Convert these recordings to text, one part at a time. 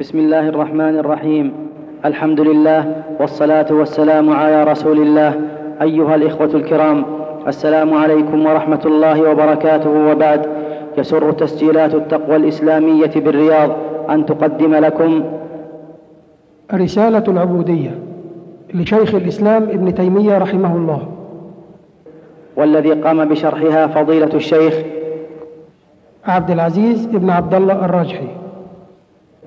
بسم الله الرحمن الرحيم. الحمد لله والصلاة والسلام على رسول الله. أيها الإخوة الكرام السلام عليكم ورحمة الله وبركاته. وبعد يسر تسجيلات التقوى الإسلامية بالرياض أن تقدم لكم. رسالة العبودية لشيخ الإسلام ابن تيمية رحمه الله. والذي قام بشرحها فضيلة الشيخ عبد العزيز بن عبد الله الراجحي.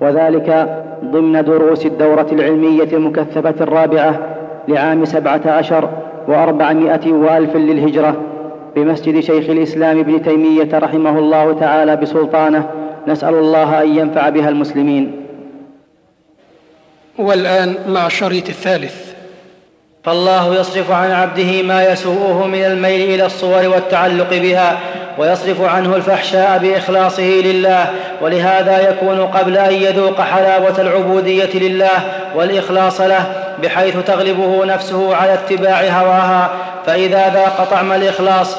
وذلك ضمن دروس الدورة العلمية المكثفة الرابعة لعام سبعة عشر وأربعمائة وألف للهجرة بمسجد شيخ الإسلام ابن تيمية رحمه الله تعالى بسلطانه. نسأل الله أن ينفع بها المسلمين. والآن مع الشريط الثالث. فالله يصرف عن عبده ما يسوءه من الميل إلى الصور والتعلق بها ويصرف عنه الفحشاء بإخلاصه لله ولهذا يكون قبل أن يذوق حلاوة العبودية لله والإخلاص له بحيث تغلبه نفسه على اتباع هواها فإذا ذاق طعم الإخلاص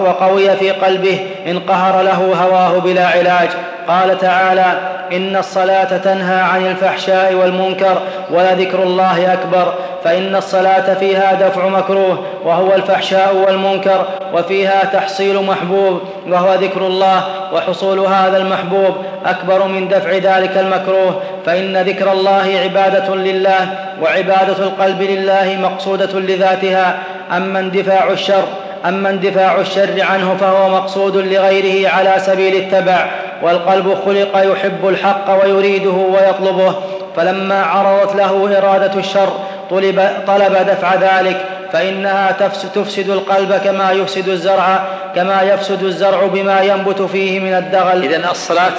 وقوي في قلبه انقهر له هواه بلا علاج. قال تعالى إن الصلاة تنهى عن الفحشاء والمنكر ولذكر الله أكبر. فإن الصلاة فيها دفع مكروه وهو الفحشاء والمنكر وفيها تحصيل محبوب وهو ذكر الله وحصول هذا المحبوب أكبر من دفع ذلك المكروه. فإن ذكر الله عبادة لله وعبادة القلب لله مقصودة لذاتها. أما اندفاع الشر أما اندفاع الشر عنه فهو مقصود لغيره على سبيل التبع. والقلب خلق يحب الحق ويريده ويطلبه. فلما عرضت له إرادة الشر طلب, طلب دفع ذلك فإنها تفسد القلب كما يفسد الزرع كما يفسد الزرع بما ينبت فيه من الدغل. اذا الصلاه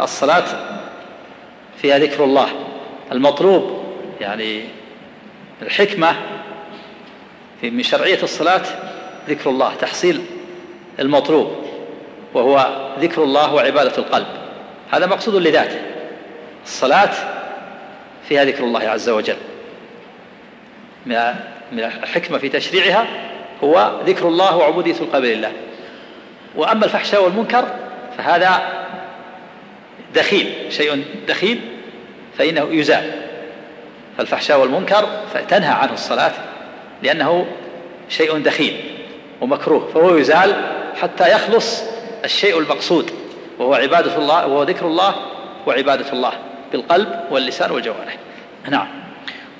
الصلاة فيها ذكر الله. المطلوب يعني الحكمة في من شرعية الصلاة ذكر الله تحصيل المطلوب وهو ذكر الله وعبادة القلب. هذا مقصود لذاته. الصلاة فيها ذكر الله عز وجل. من الحكمة في تشريعها هو ذكر الله وعبودية القلب لله وأما الفحشاء والمنكر فهذا دخيل شيء دخيل فإنه يزال. فالفحشاء والمنكر فتنهى عنه الصلاة لأنه شيء دخيل ومكروه فهو يزال حتى يخلص الشيء المقصود وهو عبادة الله وهو ذكر الله وعبادة الله بالقلب واللسان والجوارح. نعم.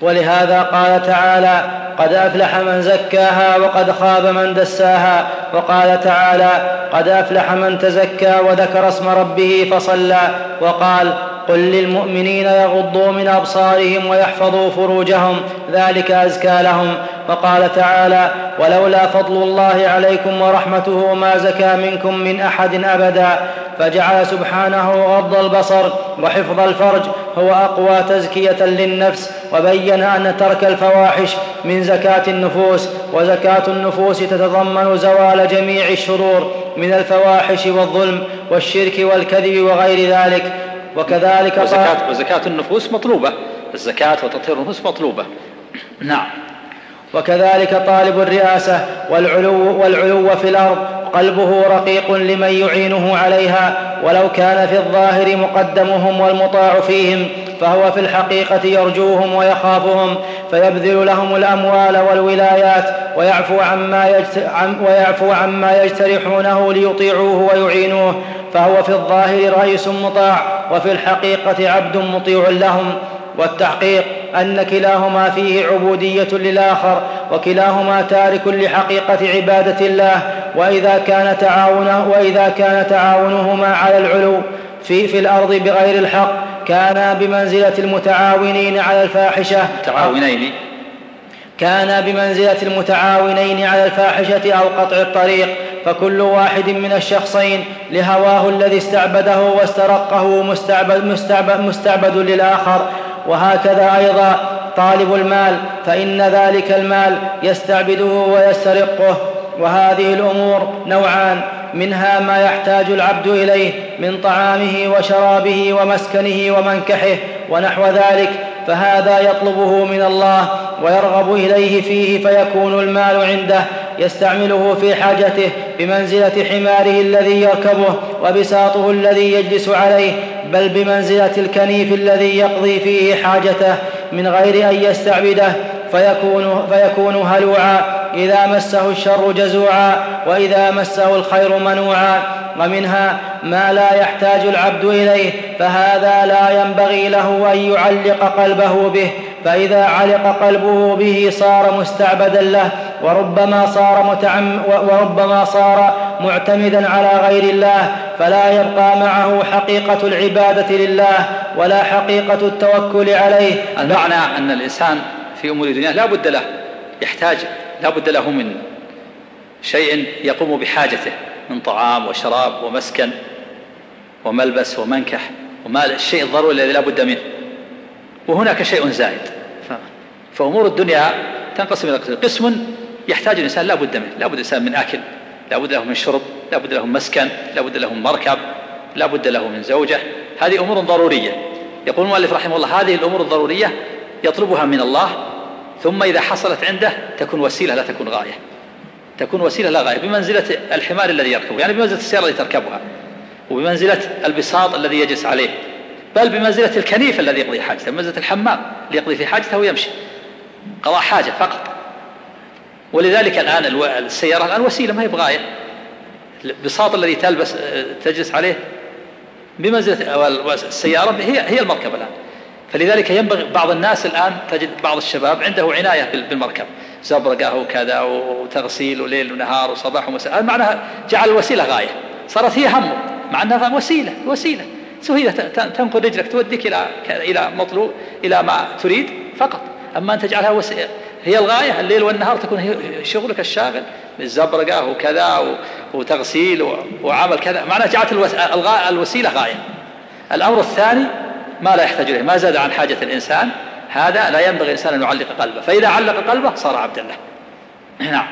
ولهذا قال تعالى قد أفلح من زكاها وقد خاب من دساها وقال تعالى قد أفلح من تزكى وذكر اسم ربه فصلى وقال قل للمؤمنين يغضوا من أبصارهم ويحفظوا فروجهم ذلك أزكى لهم. وقال تعالى ولولا فضل الله عليكم ورحمته ما زكى منكم من أحد أبدا فجعل سبحانه غض البصر وحفظ الفرج هو أقوى تزكية للنفس وبين أن ترك الفواحش من زكاة النفوس وزكاة النفوس تتضمن زوال جميع الشرور من الفواحش والظلم والشرك والكذب وغير ذلك. وكذلك وزكاة, وزكاة النفوس مطلوبة. الزكاة وتطهير النفوس مطلوبة. نعم. وكذلك طالب الرئاسة والعلو, والعلو في الأرض قلبه رقيق لمن يعينه عليها ولو كان في الظاهر مقدمهم والمطاع فيهم فهو في الحقيقة يرجوهم ويخافهم فيبذل لهم الأموال والولايات ويعفو عما, ويعفو عما يجترحونه ليطيعوه ويعينوه فهو في الظاهر رئيس مطاع وفي الحقيقة عبد مطيع لهم. والتحقيق أن كلاهما فيه عبودية للآخر وكلاهما تارك لحقيقة عبادة الله وإذا كان تعاونه وإذا كان تعاونهما على العلو في في الأرض بغير الحق كانا بمنزلة المتعاونين على الفاحشة. متعاونين كانا بمنزلة المتعاونين على الفاحشة أو قطع الطريق فكل واحد من الشخصين لهواه الذي استعبده واسترقه مستعبد, مستعبد, مستعبد للآخر. وهكذا أيضا طالب المال فإن ذلك المال يستعبده ويسترقه وهذه الأمور نوعان منها ما يحتاج العبد إليه من طعامه وشرابه ومسكنه ومنكحه ونحو ذلك فهذا يطلبه من الله ويرغب إليه فيه فيكون المال عنده يستعمله في حاجته بمنزلة حماره الذي يركبه وبساطه الذي يجلس عليه بل بمنزلة الكنيف الذي يقضي فيه حاجته من غير أن يستعبده فيكون, فيكون هلوعا. إذا مسه الشر جزوعا وإذا مسه الخير منوعا. ومنها ما لا يحتاج العبد إليه فهذا لا ينبغي له أن يعلق قلبه به. فإذا علق قلبه به صار مستعبدا له وربما صار متعم وربما صار معتمدا على غير الله فلا يبقى معه حقيقة العبادة لله ولا حقيقة التوكل عليه. المعنى أن الإنسان في أمور الدنيا لا بد له يحتاج لا بد له من شيء يقوم بحاجته من طعام وشراب ومسكن وملبس ومنكح وما الشيء الضروري الذي لا بد منه. وهناك شيء زائد. فأمور الدنيا تنقسم إلى قسم قسم يحتاج الإنسان لا بد منه لا بد الإنسان من أكل لا بد له من شرب لا بد له من مسكن لا بد له من مركب لا بد له من زوجة. هذه أمور ضرورية. يقول المؤلف رحمه الله هذه الأمور الضرورية يطلبها من الله ثم إذا حصلت عنده تكون وسيلة لا تكون غاية. تكون وسيلة لا غاية. بمنزلة الحمار الذي يركبه يعني بمنزلة السيارة التي تركبها وبمنزلة البساط الذي يجلس عليه بل بمنزلة الكنيف الذي يقضي حاجته. بمنزلة الحمام اللي يقضي في حاجته ويمشي. قضاء حاجة فقط. ولذلك الآن السيارة الآن وسيلة ما هي بغاية. البساط الذي تلبس تجلس عليه بمنزلة السيارة هي هي المركب الآن. فلذلك ينبغي بعض الناس الآن تجد بعض الشباب عنده عناية بالمركب. زبرقة وكذا وتغسيل وليل ونهار وصباح ومساء. معناها جعل الوسيلة غاية. صارت هي همه مع أنها وسيلة وسيلة. سهيلة تنقل رجلك توديك إلى إلى مطلوب إلى ما تريد فقط. أما أن تجعلها وسيلة هي الغاية الليل والنهار تكون هي شغلك الشاغل بالزبرقة وكذا وتغسيل وعمل كذا. معناها جعلت الوسيلة غاية. الأمر الثاني ما لا يحتاج إليه ما زاد عن حاجة الإنسان هذا لا ينبغي الإنسان أن يعلق قلبه. فإذا علق قلبه صار عبدا له. نعم.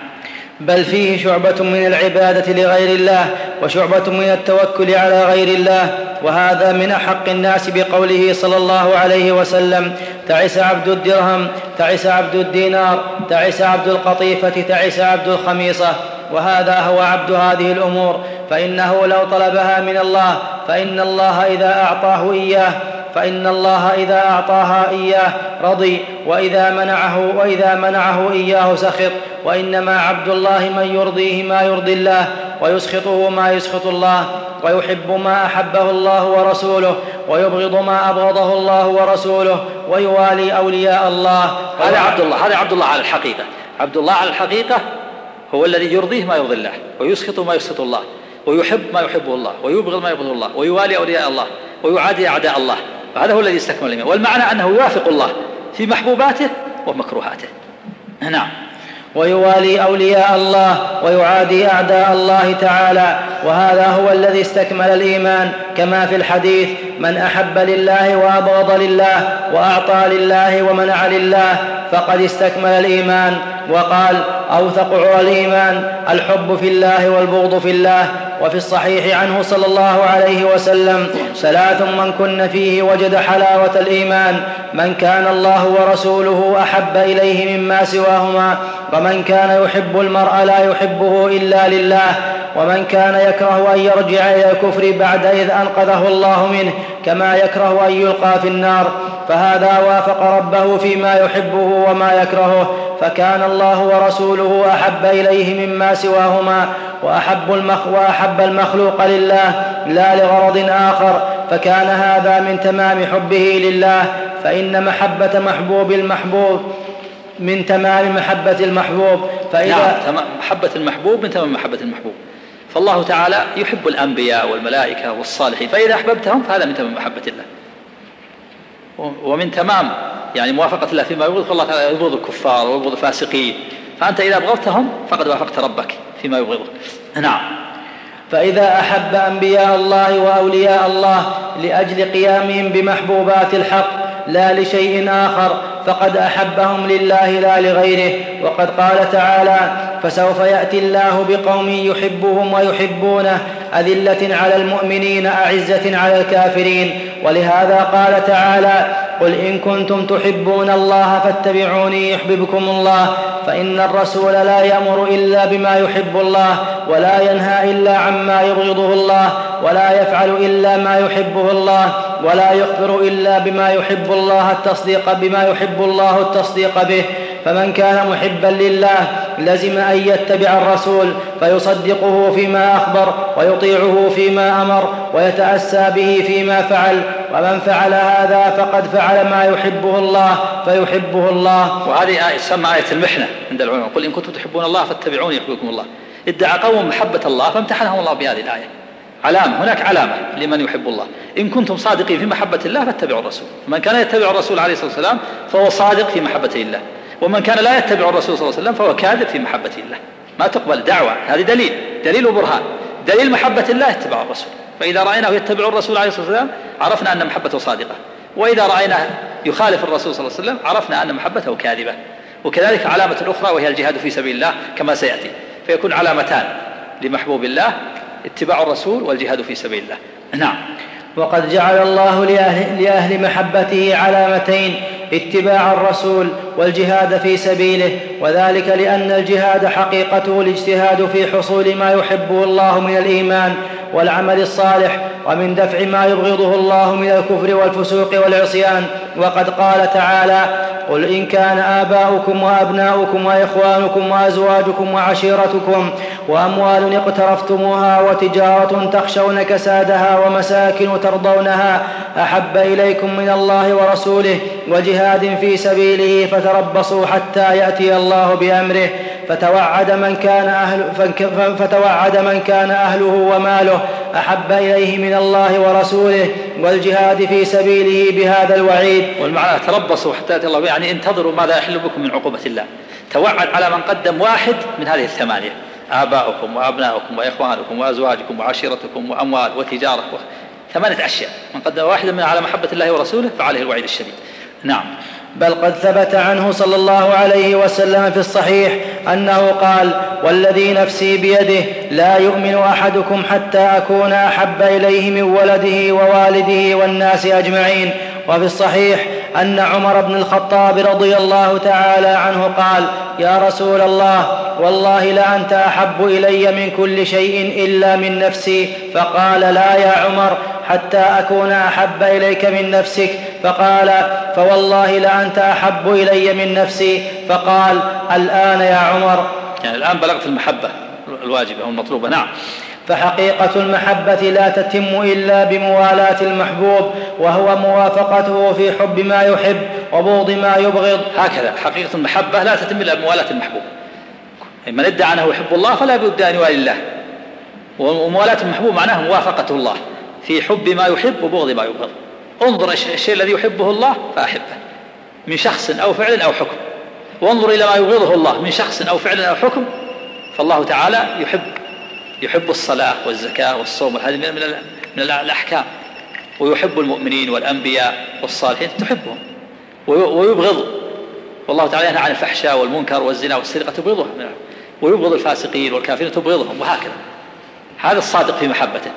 بل فيه شعبة من العبادة لغير الله وشعبة من التوكل على غير الله. وهذا من أحق الناس بقوله صلى الله عليه وسلم تعس عبد الدرهم تعس عبد الدينار تعس عبد القطيفة تعس عبد الخميصة. وهذا هو عبد هذه الأمور. فإنه لو طلبها من الله فإن الله إذا أعطاه إياه. فإن الله إذا أعطاها إياه رضي وإذا منعه وإذا منعه إياه سخط. وإنما عبد الله من يرضيه ما يرضي الله ويسخطه ما يسخط الله ويحب ما أحبه الله ورسوله ويبغض ما أبغضه الله ورسوله ويوالي أولياء الله. هذا عبد الله هذا عبد الله على الحقيقة. عبد الله على الحقيقة هو الذي يرضيه ما يرضي الله ويسخط ما يسخط الله ويحب ما يحبه الله ويبغض ما يبغضه الله ويوالي أولياء الله ويعادي أعداء الله. هذا هو الذي استكمل الإيمان. والمعنى أنه يوافق الله في محبوباته ومكروهاته. نعم. ويوالي أولياء الله ويعادي أعداء الله تعالى. وهذا هو الذي استكمل الإيمان كما في الحديث من أحب لله وأبغض لله وأعطى لله ومنع لله فقد استكمل الإيمان. وقال أوثق عرى الإيمان الحب في الله والبغض في الله. وفي الصحيح عنه صلى الله عليه وسلم ثلاث من كن فيه وجد حلاوة الإيمان من كان الله ورسوله أحب إليه مما سواهما ومن كان يحب المرء لا يحبه إلا لله ومن كان يكره أن يرجع إلى الكفر بعد إذ أنقذه الله منه كما يكره أن يلقى في النار. فهذا وافق ربه فيما يحبه وما يكرهه فكان الله ورسوله أحب إليه مما سواهما وأحب المخ وأحب المخلوق لله لا لغرض آخر. فكان هذا من تمام حبه لله فإن محبة محبوب المحبوب. من تمام محبة المحبوب فإذا نعم محبة المحبوب من تمام محبة المحبوب. فالله تعالى يحب الأنبياء والملائكة والصالحين فإذا أحببتهم فهذا من تمام محبة الله. ومن تمام يعني موافقة الله فيما يبغض فالله تعالى يبغض الكفار ويبغض الفاسقين. فأنت إذا أبغضتهم فقد وافقت ربك فيما يبغضه نعم. فإذا أحب أنبياء الله وأولياء الله لأجل قيامهم بمحبوبات الحق لا لشيء آخر فقد أحبهم لله لا لغيره. وقد قال تعالى فسوف يأتي الله بقوم يحبهم ويحبونه أذلة على المؤمنين أعزة على الكافرين. ولهذا قال تعالى قل إن كنتم تحبون الله فاتبعوني يحببكم الله فإن الرسول لا يأمر إلا بما يحب الله ولا ينهى إلا عما يبغضه الله ولا يفعل إلا ما يحبه الله ولا يخبر إلا بما يحب الله التصديق بما يحب الله التصديق به. فمن كان محبا لله لزم أن يتبع الرسول فيصدقه فيما أخبر ويطيعه فيما أمر ويتأسى به فيما فعل ومن فعل هذا فقد فعل ما يحبه الله فيحبه الله. وهذه آية تسمى آية المحنة عند العلماء. قل إن كنتم تحبون الله فاتبعوني يحببكم الله. ادعى قوم محبة الله فامتحنهم الله بهذه الآية. علامة هناك علامة لمن يحب الله. إن كنتم صادقين في محبة الله فاتبعوا الرسول. من كان يتبع الرسول عليه الصلاة والسلام فهو صادق في محبة الله ومن كان لا يتبع الرسول صلى الله عليه وسلم فهو كاذب في محبة الله. ما تقبل دعوة هذه دليل دليل وبرهان. دليل محبة الله اتباع الرسول. فإذا رأيناه يتبع الرسول عليه الصلاة والسلام عرفنا أن محبته صادقة. وإذا رأيناه يخالف الرسول صلى الله عليه وسلم عرفنا أن محبته كاذبة. وكذلك علامة أخرى وهي الجهاد في سبيل الله كما سيأتي. فيكون علامتان لمحبوب الله اتباع الرسول والجهاد في سبيل الله. نعم. وقد جعل الله لأهل, لأهل محبته علامتين اتباع الرسول والجهاد في سبيله وذلك لأن الجهاد حقيقته الاجتهاد في حصول ما يحبه الله من الإيمان والعمل الصالح ومن دفع ما يبغضه الله من الكفر والفسوق والعصيان وقد قال تعالى قل إن كان آباؤكم وأبناؤكم وإخوانكم وأزواجكم وعشيرتكم وأموال اقترفتموها وتجارة تخشون كسادها ومساكن ترضونها أحب إليكم من الله ورسوله وجهاد في سبيله فتربصوا حتى يأتي الله بأمره فتوعد من كان أهل فتوعد من كان أهله وماله أحب إليه من الله ورسوله والجهاد في سبيله بهذا الوعيد. والمعنى تربصوا حتى يأتي الله. يعني انتظروا ماذا يحل بكم من عقوبة الله. توعد على من قدم واحد من هذه الثمانية. آباؤكم وأبناؤكم وإخوانكم وأزواجكم وعشيرتكم وأموال وتجارة ثمانية أشياء. من قدم واحدا من على محبة الله ورسوله فعليه الوعيد الشديد. نعم. بل قد ثبت عنه صلى الله عليه وسلم في الصحيح أنه قال والذي نفسي بيده لا يؤمن أحدكم حتى أكون أحب إليه من ولده ووالده والناس أجمعين وفي الصحيح أن عمر بن الخطاب رضي الله تعالى عنه قال يا رسول الله والله لانت أحب إلي من كل شيء إلا من نفسي فقال لا يا عمر حتى أكون أحب إليك من نفسك. فقال فوالله لانت أحب إلي من نفسي. فقال الآن يا عمر. يعني الآن بلغت المحبة الواجبة والمطلوبة. نعم. فحقيقة المحبة لا تتم إلا بموالاة المحبوب وهو موافقته في حب ما يحب وبغض ما يبغض. هكذا. حقيقة المحبة لا تتم إلا بموالاة المحبوب. من ادعى أنه يحب الله فلا بد أن يوالي الله. وموالاة المحبوب معناه موافقة الله. في حب ما يحب وبغض ما يبغض. انظر الشيء الذي يحبه الله فأحبه. من شخص أو فعل أو حكم. وانظر إلى ما يبغضه الله من شخص أو فعل أو حكم فالله تعالى يحب يحب الصلاة والزكاة والصوم هذه من من الأحكام. ويحب المؤمنين والأنبياء والصالحين تحبهم. ويبغض. والله تعالى ينهى عن الفحشاء والمنكر والزنا والسرقة تبغضها ويبغض الفاسقين والكافرين تبغضهم وهكذا. هذا الصادق في محبته.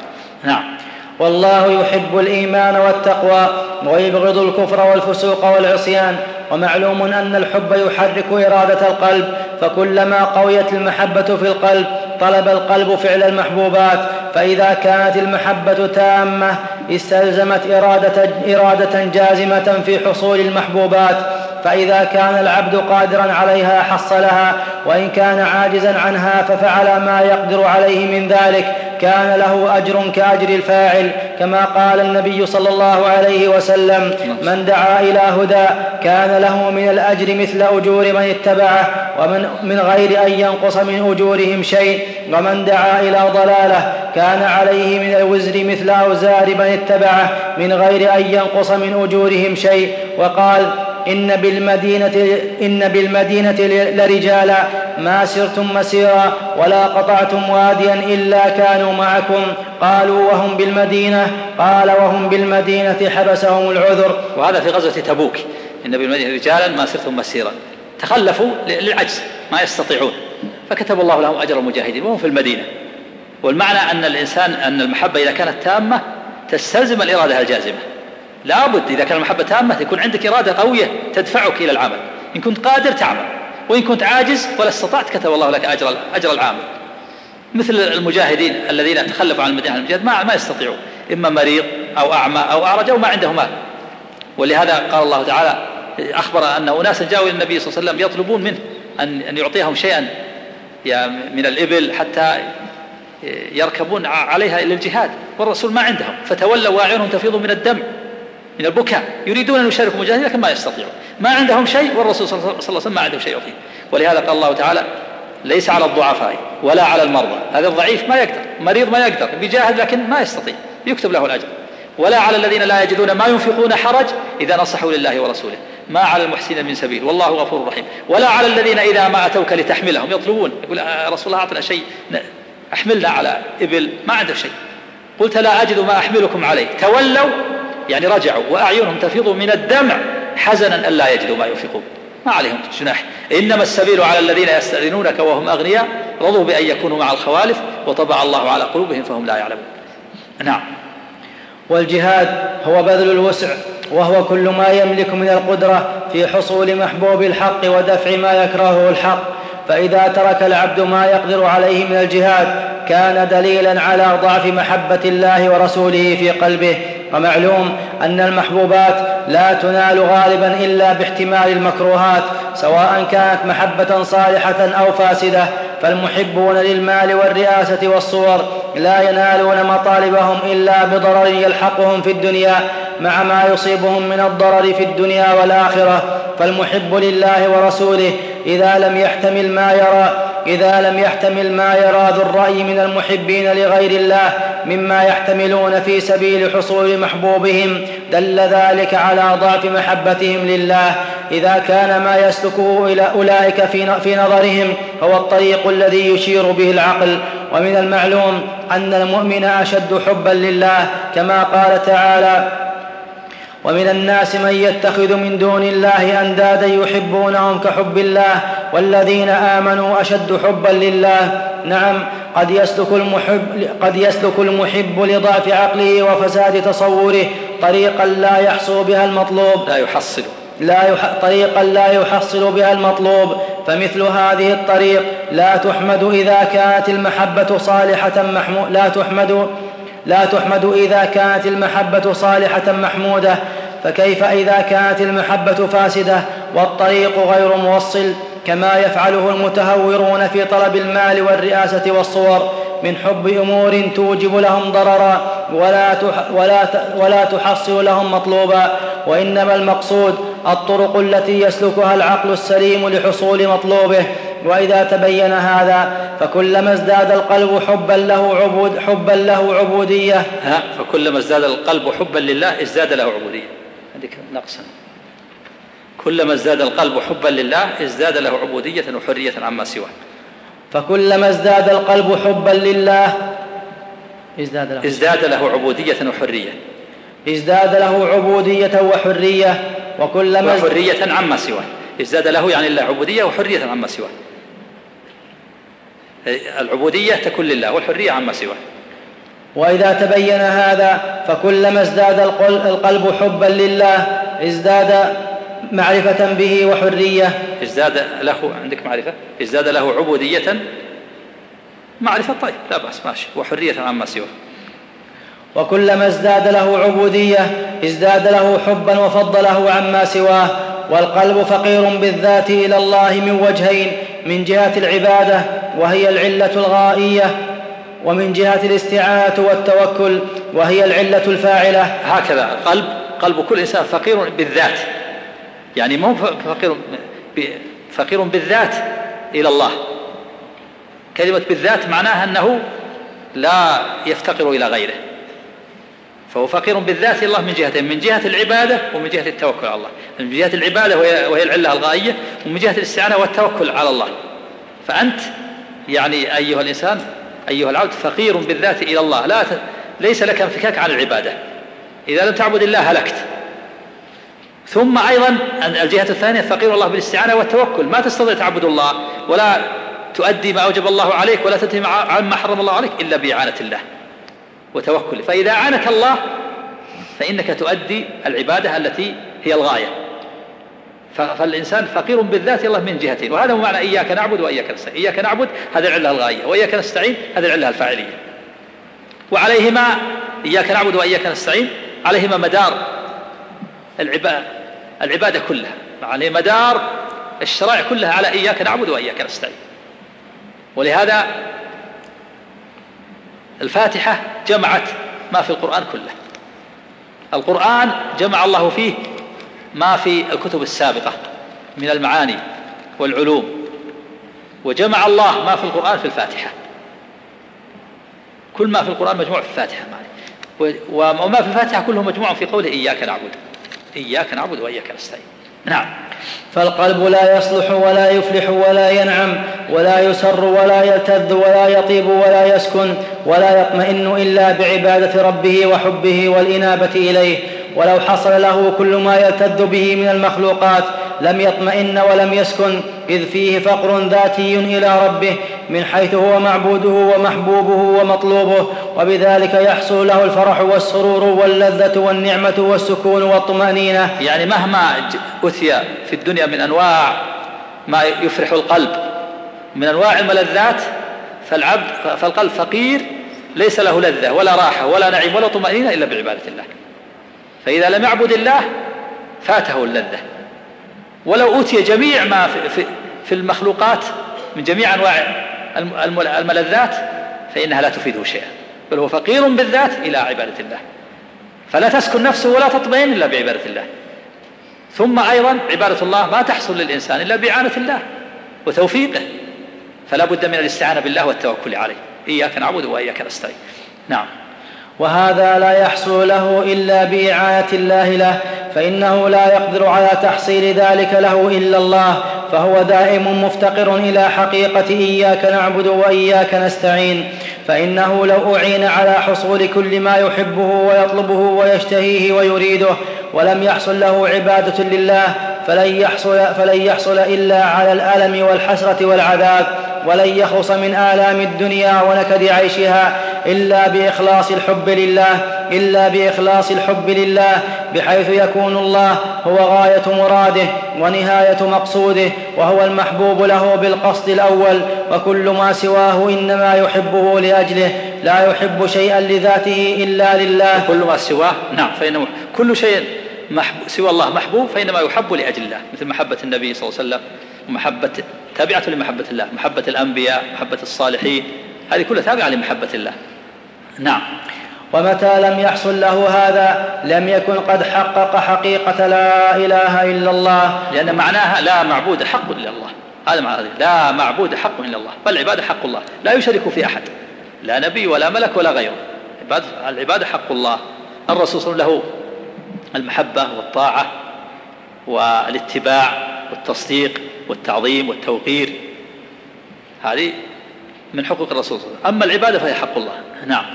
نعم. والله يحب الإيمان والتقوى ويبغض الكفر والفسوق والعصيان ومعلوم أن الحب يحرك إرادة القلب فكلما قويت المحبة في القلب طلب القلب فعل المحبوبات فإذا كانت المحبة تامة استلزمت إرادة, إرادة جازمة في حصول المحبوبات فإذا كان العبد قادرا عليها حصلها وإن كان عاجزا عنها ففعل ما يقدر عليه من ذلك كان له أجر كأجر الفاعل كما قال النبي صلى الله عليه وسلم من دعا إلى هدى كان له من الأجر مثل أجور من اتبعه ومن من غير أن ينقص من أجورهم شيء. ومن دعا إلى ضلالة كان عليه من الوزر مثل أوزار من اتبعه من غير أن ينقص من أجورهم شيء. وقال إن بالمدينة, إن بالمدينة لرجالا ما سرتم مسيرا ولا قطعتم واديا إلا كانوا معكم. قالوا وهم بالمدينة قال وهم بالمدينة حبسهم العذر. وهذا في غزوة تبوك. إن بالمدينة رجالا ما سرتم مسيرا. تخلفوا للعجز ما يستطيعون. فكتب الله لهم أجر المجاهدين وهم في المدينة. والمعنى أن الإنسان أن المحبة إذا كانت تامة تستلزم الإرادة الجازمة. لابد إذا كان المحبة تامة يكون عندك إرادة قوية تدفعك إلى العمل. إن كنت قادر تعمل وإن كنت عاجز ولا استطعت كتب الله لك أجر أجر العامل. مثل المجاهدين الذين تخلفوا عن المدينة المجاهد ما ما يستطيعون. إما مريض أو أعمى أو أعرج أو ما عنده مال. ولهذا قال الله تعالى أخبر أن أناسا جاءوا إلى النبي صلى الله عليه وسلم يطلبون منه أن أن يعطيهم شيئا من الإبل حتى يركبون عليها إلى الجهاد. والرسول ما عندهم. فتولوا وأعينهم تفيض من الدم. من البكاء. يريدون أن يشاركوا المجاهدين لكن ما يستطيعون. ما عندهم شيء والرسول صلى الله عليه وسلم ما عنده شيء يعطيه. ولهذا قال الله تعالى ليس على الضعفاء ولا على المرضى. هذا الضعيف ما يقدر مريض ما يقدر بيجاهد لكن ما يستطيع يكتب له الأجر. ولا على الذين لا يجدون ما ينفقون حرج إذا نصحوا لله ورسوله. ما على المحسنين من سبيل والله غفور رحيم. ولا على الذين إذا ما أتوك لتحملهم يطلبون يقول رسول الله أعطنا شيء أحملنا على إبل ما عنده شيء. قلت لا أجد ما أحملكم عليه. تولوا يعني رجعوا وأعينهم تفيض من الدمع حزنا ألا يجدوا ما ينفقون ما عليهم جناح. إنما السبيل على الذين يستأذنونك وهم أغنياء رضوا بأن يكونوا مع الخوالف وطبع الله على قلوبهم فهم لا يعلمون. نعم. والجهاد هو بذل الوسع وهو كل ما يملك من القدرة في حصول محبوب الحق ودفع ما يكرهه الحق. فإذا ترك العبد ما يقدر عليه من الجهاد كان دليلا على ضعف محبة الله ورسوله في قلبه. ومعلوم أن المحبوبات لا تنال غالبا إلا باحتمال المكروهات سواء كانت محبة صالحة أو فاسدة فالمحبون للمال والرئاسة والصور لا ينالون مطالبهم إلا بضرر يلحقهم في الدنيا مع ما يصيبهم من الضرر في الدنيا والآخرة فالمحب لله ورسوله إذا لم يحتمل ما يرى إذا لم يحتمل ما يرى ذو الرأي من المحبين لغير الله مما يحتملون في سبيل حصول محبوبهم دل ذلك على ضعف محبتهم لله. إذا كان ما يسلكه إلى أولئك في نظرهم هو الطريق الذي يشير به العقل. ومن المعلوم أن المؤمن أشد حبا لله كما قال تعالى ومن الناس من يتخذ من دون الله أندادا يحبونهم كحب الله والذين آمنوا أشد حبا لله. نعم قد يسلك المحب قد يسلك المحب لضعف عقله وفساد تصوره. طريقا لا يحصل بها المطلوب. لا يحصل. لا يح... طريقا لا يحصل بها المطلوب. فمثل هذه الطريق لا تحمد إذا كانت المحبة صالحة محمو... لا تحمد لا تحمد إذا كانت المحبة صالحة محمودة. فكيف إذا كانت المحبة فاسدة والطريق غير موصل؟ كما يفعله المتهورون في طلب المال والرئاسة والصور من حب أمور توجب لهم ضررا ولا, تح ولا, ولا تحصل لهم مطلوبا. وإنما المقصود الطرق التي يسلكها العقل السليم لحصول مطلوبه. وإذا تبين هذا فكلما ازداد القلب حبا له عبود حبا له عبودية. ها فكلما ازداد القلب حبا لله ازداد له عبودية. هذيك نقصا. كلما ازداد القلب حبا لله ازداد له عبودية وحرية عما سواه. فكلما ازداد القلب حبا لله ازداد له. ازداد له عبودية وحرية. ازداد له عبودية وحرية وكلما وحرية عما سواه. ازداد له يعني الله عبودية وحرية عما سواه. العبودية تكون لله والحرية عما سواه. وإذا تبين هذا فكلما ازداد القلب حبا لله ازداد معرفة به وحرية. ازداد له عندك معرفة؟ ازداد له عبودية. معرفة طيب لا بأس ماشي. وحرية عما سواه. وكلما ازداد له عبودية ازداد له حبا وفضله عما سواه. والقلب فقير بالذات إلى الله من وجهين من جهة العبادة وهي العلة الغائية ومن جهة الاستعانة والتوكل وهي العلة الفاعلة. هكذا قلب قلب كل إنسان فقير بالذات. يعني مو فقير فقير بالذات إلى الله. كلمة بالذات معناها أنه لا يفتقر إلى غيره. فهو فقير بالذات إلى الله من جهتين من جهة العبادة ومن جهة التوكل على الله. من جهة العبادة وهي العلة الغائية ومن جهة الاستعانة والتوكل على الله. فأنت يعني أيها الإنسان أيها العبد فقير بالذات إلى الله. لا. ليس لك انفكاك عن العبادة. إذا لم تعبد الله هلكت. ثم أيضا الجهة الثانية فقير الله بالاستعانة والتوكل. ما تستطيع تعبد الله ولا تؤدي ما أوجب الله عليك ولا تنتهي عما حرم الله عليك إلا بإعانة الله وتوكل. فإذا أعانك الله فإنك تؤدي العبادة التي هي الغاية. فالإنسان فقير بالذات الله من جهتين. وهذا هو معنى إياك نعبد وإياك نستعين. إياك نعبد هذه العلة الغاية. وإياك نستعين هذه العلة الفاعلية. وعليهما إياك نعبد وإياك نستعين. عليهما مدار العبادة العبادة كلها عليه مدار الشرائع كلها على إياك نعبد وإياك نستعين. ولهذا الفاتحة جمعت ما في القرآن كله. القرآن جمع الله فيه ما في الكتب السابقة من المعاني والعلوم وجمع الله ما في القرآن في الفاتحة. كل ما في القرآن مجموع في الفاتحة وما في الفاتحة كله مجموع في قوله إياك نعبد. إياك نعبد وإياك نستعين. نعم. فالقلب لا يصلح ولا يفلح ولا ينعم ولا يسر ولا يلتذ ولا يطيب ولا يسكن ولا يطمئن إلا بعبادة ربه وحبه والإنابة إليه. ولو حصل له كل ما يلتذ به من المخلوقات لم يطمئن ولم يسكن إذ فيه فقر ذاتي إلى ربه من حيث هو معبوده ومحبوبه ومطلوبه وبذلك يحصل له الفرح والسرور واللذة والنعمة والسكون والطمأنينة. يعني مهما أتي في الدنيا من أنواع ما يفرح القلب من أنواع الملذات فالعبد فالقلب فقير ليس له لذة ولا راحة ولا نعيم ولا طمأنينة إلا بعبادة الله. فإذا لم يعبد الله فاته اللذة. ولو أوتي جميع ما في, في المخلوقات من جميع أنواع الملذات فإنها لا تفيده شيئا. بل هو فقير بالذات إلى عبادة الله. فلا تسكن نفسه ولا تطمئن إلا بعبادة الله. ثم أيضا عبادة الله ما تحصل للإنسان إلا بإعانة الله وتوفيقه فلا بد من الاستعانة بالله والتوكل عليه. إياك نعبد وإياك نستعين. نعم. وهذا لا يحصل له إلا باعانه الله له فإنه لا يقدر على تحصيل ذلك له إلا الله فهو دائم مفتقر إلى حقيقة إياك نعبد وإياك نستعين فإنه لو أعين على حصول كل ما يحبه ويطلبه ويشتهيه ويريده ولم يحصل له عبادة لله فلن يحصل, فلن يحصل إلا على الألم والحسرة والعذاب ولن يخلص من آلام الدنيا ونكد عيشها إلا بإخلاص الحب لله إلا بإخلاص الحب لله بحيث يكون الله هو غاية مراده ونهاية مقصوده وهو المحبوب له بالقصد الأول وكل ما سواه إنما يحبه لأجله لا يحب شيئا لذاته إلا لله. كل ما سواه نعم فإنه كل شيء محبوب سوى الله محبوب فإنما يحب لأجل الله مثل محبة النبي صلى الله عليه وسلم ومحبة تابعة لمحبة الله محبة الأنبياء محبة الصالحين هذه كلها تابعة لمحبة الله. نعم. ومتى لم يحصل له هذا لم يكن قد حقق حقيقة لا إله إلا الله. لأن معناها لا معبود حق إلا الله. هذا معنى هذه. لا معبود حق إلا الله. بل العبادة حق الله. لا يشرك في أحد. لا نبي ولا ملك ولا غيره. العبادة حق الله. الرسول صلى الله عليه وسلم له المحبة والطاعة والاتباع والتصديق والتعظيم والتوقير. هذه من حقوق الرسول صلى الله عليه وسلم. أما العبادة فهي حق الله. نعم.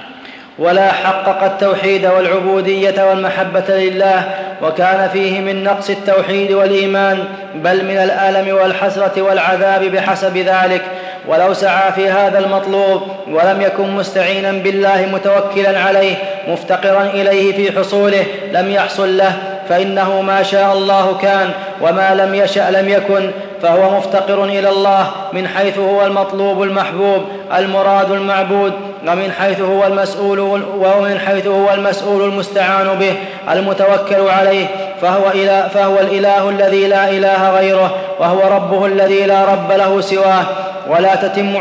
ولا حقق التوحيد والعبودية والمحبة لله وكان فيه من نقص التوحيد والإيمان بل من الألم والحسرة والعذاب بحسب ذلك. ولو سعى في هذا المطلوب ولم يكن مستعينا بالله متوكلا عليه مفتقرا إليه في حصوله لم يحصل له فإنه ما شاء الله كان وما لم يشأ لم يكن فهو مفتقر إلى الله من حيث هو المطلوب المحبوب المراد المعبود ومن حيث هو المسؤول ومن حيث هو المسؤول المستعان به المتوكل عليه فهو, إله فهو الإله الذي لا إله غيره وهو ربه الذي لا رب له سواه ولا تتم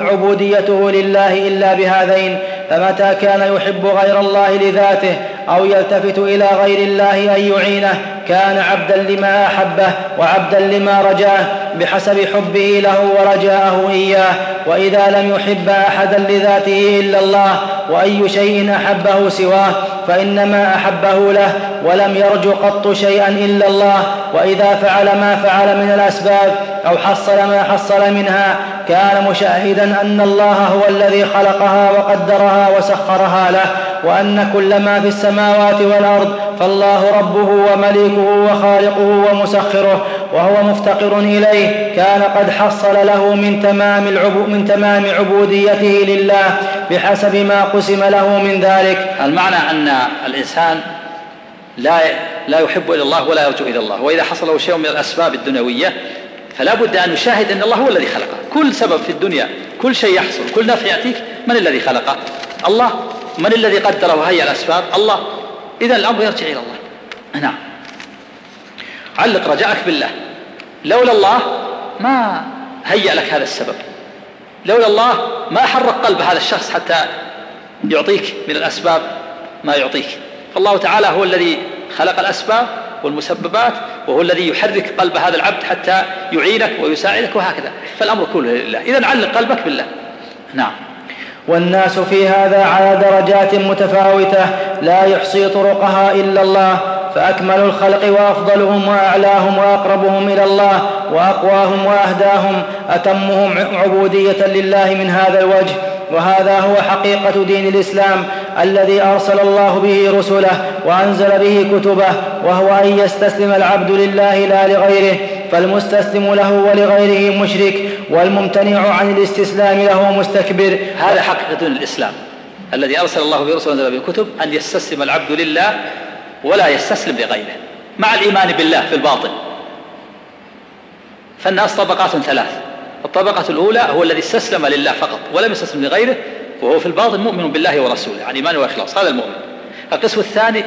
عبوديته لله إلا بهذين فمتى كان يحب غير الله لذاته أو يلتفت إلى غير الله أن يعينه كان عبدا لما أحبه وعبدا لما رجاه بحسب حبه له ورجاءه إياه. وإذا لم يحب أحدا لذاته إلا الله وأي شيء أحبه سواه فإنما أحبه له ولم يرج قط شيئا إلا الله. وإذا فعل ما فعل من الأسباب أو حصل ما حصل منها كان مشاهدا أن الله هو الذي خلقها وقدرها وسخرها له وأن كل ما في السماوات والأرض فالله ربه ومليكه وخالقه ومسخره وهو مفتقر إليه كان قد حصل له من تمام, العبو من تمام عبوديته لله بحسب ما قسم له من ذلك. المعنى أن الإنسان لا لا يحب إلى الله ولا يرجو إلى الله وإذا حصل له شيء من الأسباب الدنيوية فلا بد أن يشاهد أن الله هو الذي خلقه. كل سبب في الدنيا كل شيء يحصل كل نفع يأتيك من الذي خلقه؟ الله. من الذي قدر وهيأ الأسباب. الله. إذا الأمر يرجع إلى الله. نعم. علق رجاءك بالله. لولا الله ما هيأ لك هذا السبب. لولا الله ما حرك قلب هذا الشخص حتى يعطيك من الأسباب ما يعطيك. فالله تعالى هو الذي خلق الأسباب والمسببات وهو الذي يحرك قلب هذا العبد حتى يعينك ويساعدك وهكذا. فالأمر كله لله. إذا علق قلبك بالله. نعم. والناس في هذا على درجات متفاوتة لا يحصي طرقها إلا الله فأكمل الخلق وأفضلهم وأعلاهم وأقربهم إلى الله وأقواهم وأهداهم أتمهم عبودية لله من هذا الوجه. وهذا هو حقيقة دين الإسلام الذي أرسل الله به رسله وأنزل به كتبه وهو أن يستسلم العبد لله لا لغيره فالمستسلم له ولغيره مشرك والممتنع عن الاستسلام له مستكبر. هذا حقيقة الإسلام الذي أرسل الله برسل وانزل به الكتب أن يستسلم العبد لله ولا يستسلم لغيره مع الإيمان بالله في الباطن فالناس طبقات ثلاث. الطبقة الأولى هو الذي استسلم لله فقط ولم يستسلم لغيره وهو في الباطن مؤمن بالله ورسوله يعني إيمان وإخلاص هذا المؤمن. القسم الثاني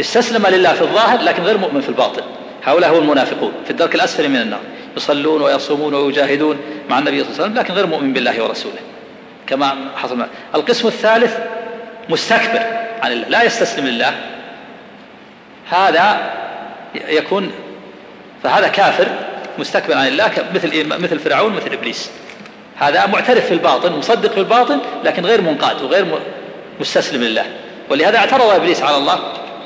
استسلم لله في الظاهر لكن غير مؤمن في الباطن هؤلاء هم المنافقون في الدرك الأسفل من النار. يصلون ويصومون ويجاهدون مع النبي صلى الله عليه وسلم لكن غير مؤمن بالله ورسوله. كما حصل. القسم الثالث مستكبر عن الله لا يستسلم لله. هذا يكون فهذا كافر مستكبر عن الله مثل مثل فرعون مثل إبليس. هذا معترف في الباطن مصدق في الباطن لكن غير منقاد وغير مستسلم لله. ولهذا اعترض إبليس على الله.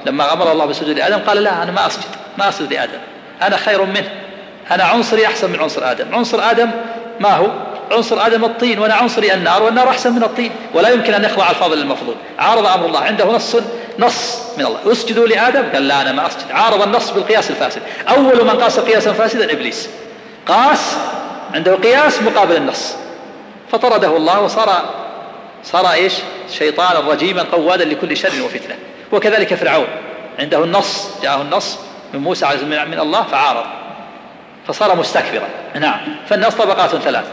لما أمر الله بسجود لآدم قال لا أنا ما أسجد ما أسجد لآدم أنا خير منه. أنا عنصري أحسن من عنصر آدم. عنصر آدم ما هو؟ عنصر آدم الطين وأنا عنصري النار والنار أحسن من الطين. ولا يمكن أن يخضع الفاضل للمفضول. عارض أمر الله. عنده نص نص من الله. أسجدوا لآدم؟ قال لا أنا ما أسجد. عارض النص بالقياس الفاسد. أول من قاس قياسا فاسدا إبليس. قاس عنده قياس مقابل النص. فطرده الله وصار صار إيش؟ شيطانا رجيما قوادا لكل شر وفتنة. وكذلك فرعون. عنده النص جاءه النص من موسى من الله فعارض. فصار مستكبرا. نعم. فالناس طبقات ثلاث.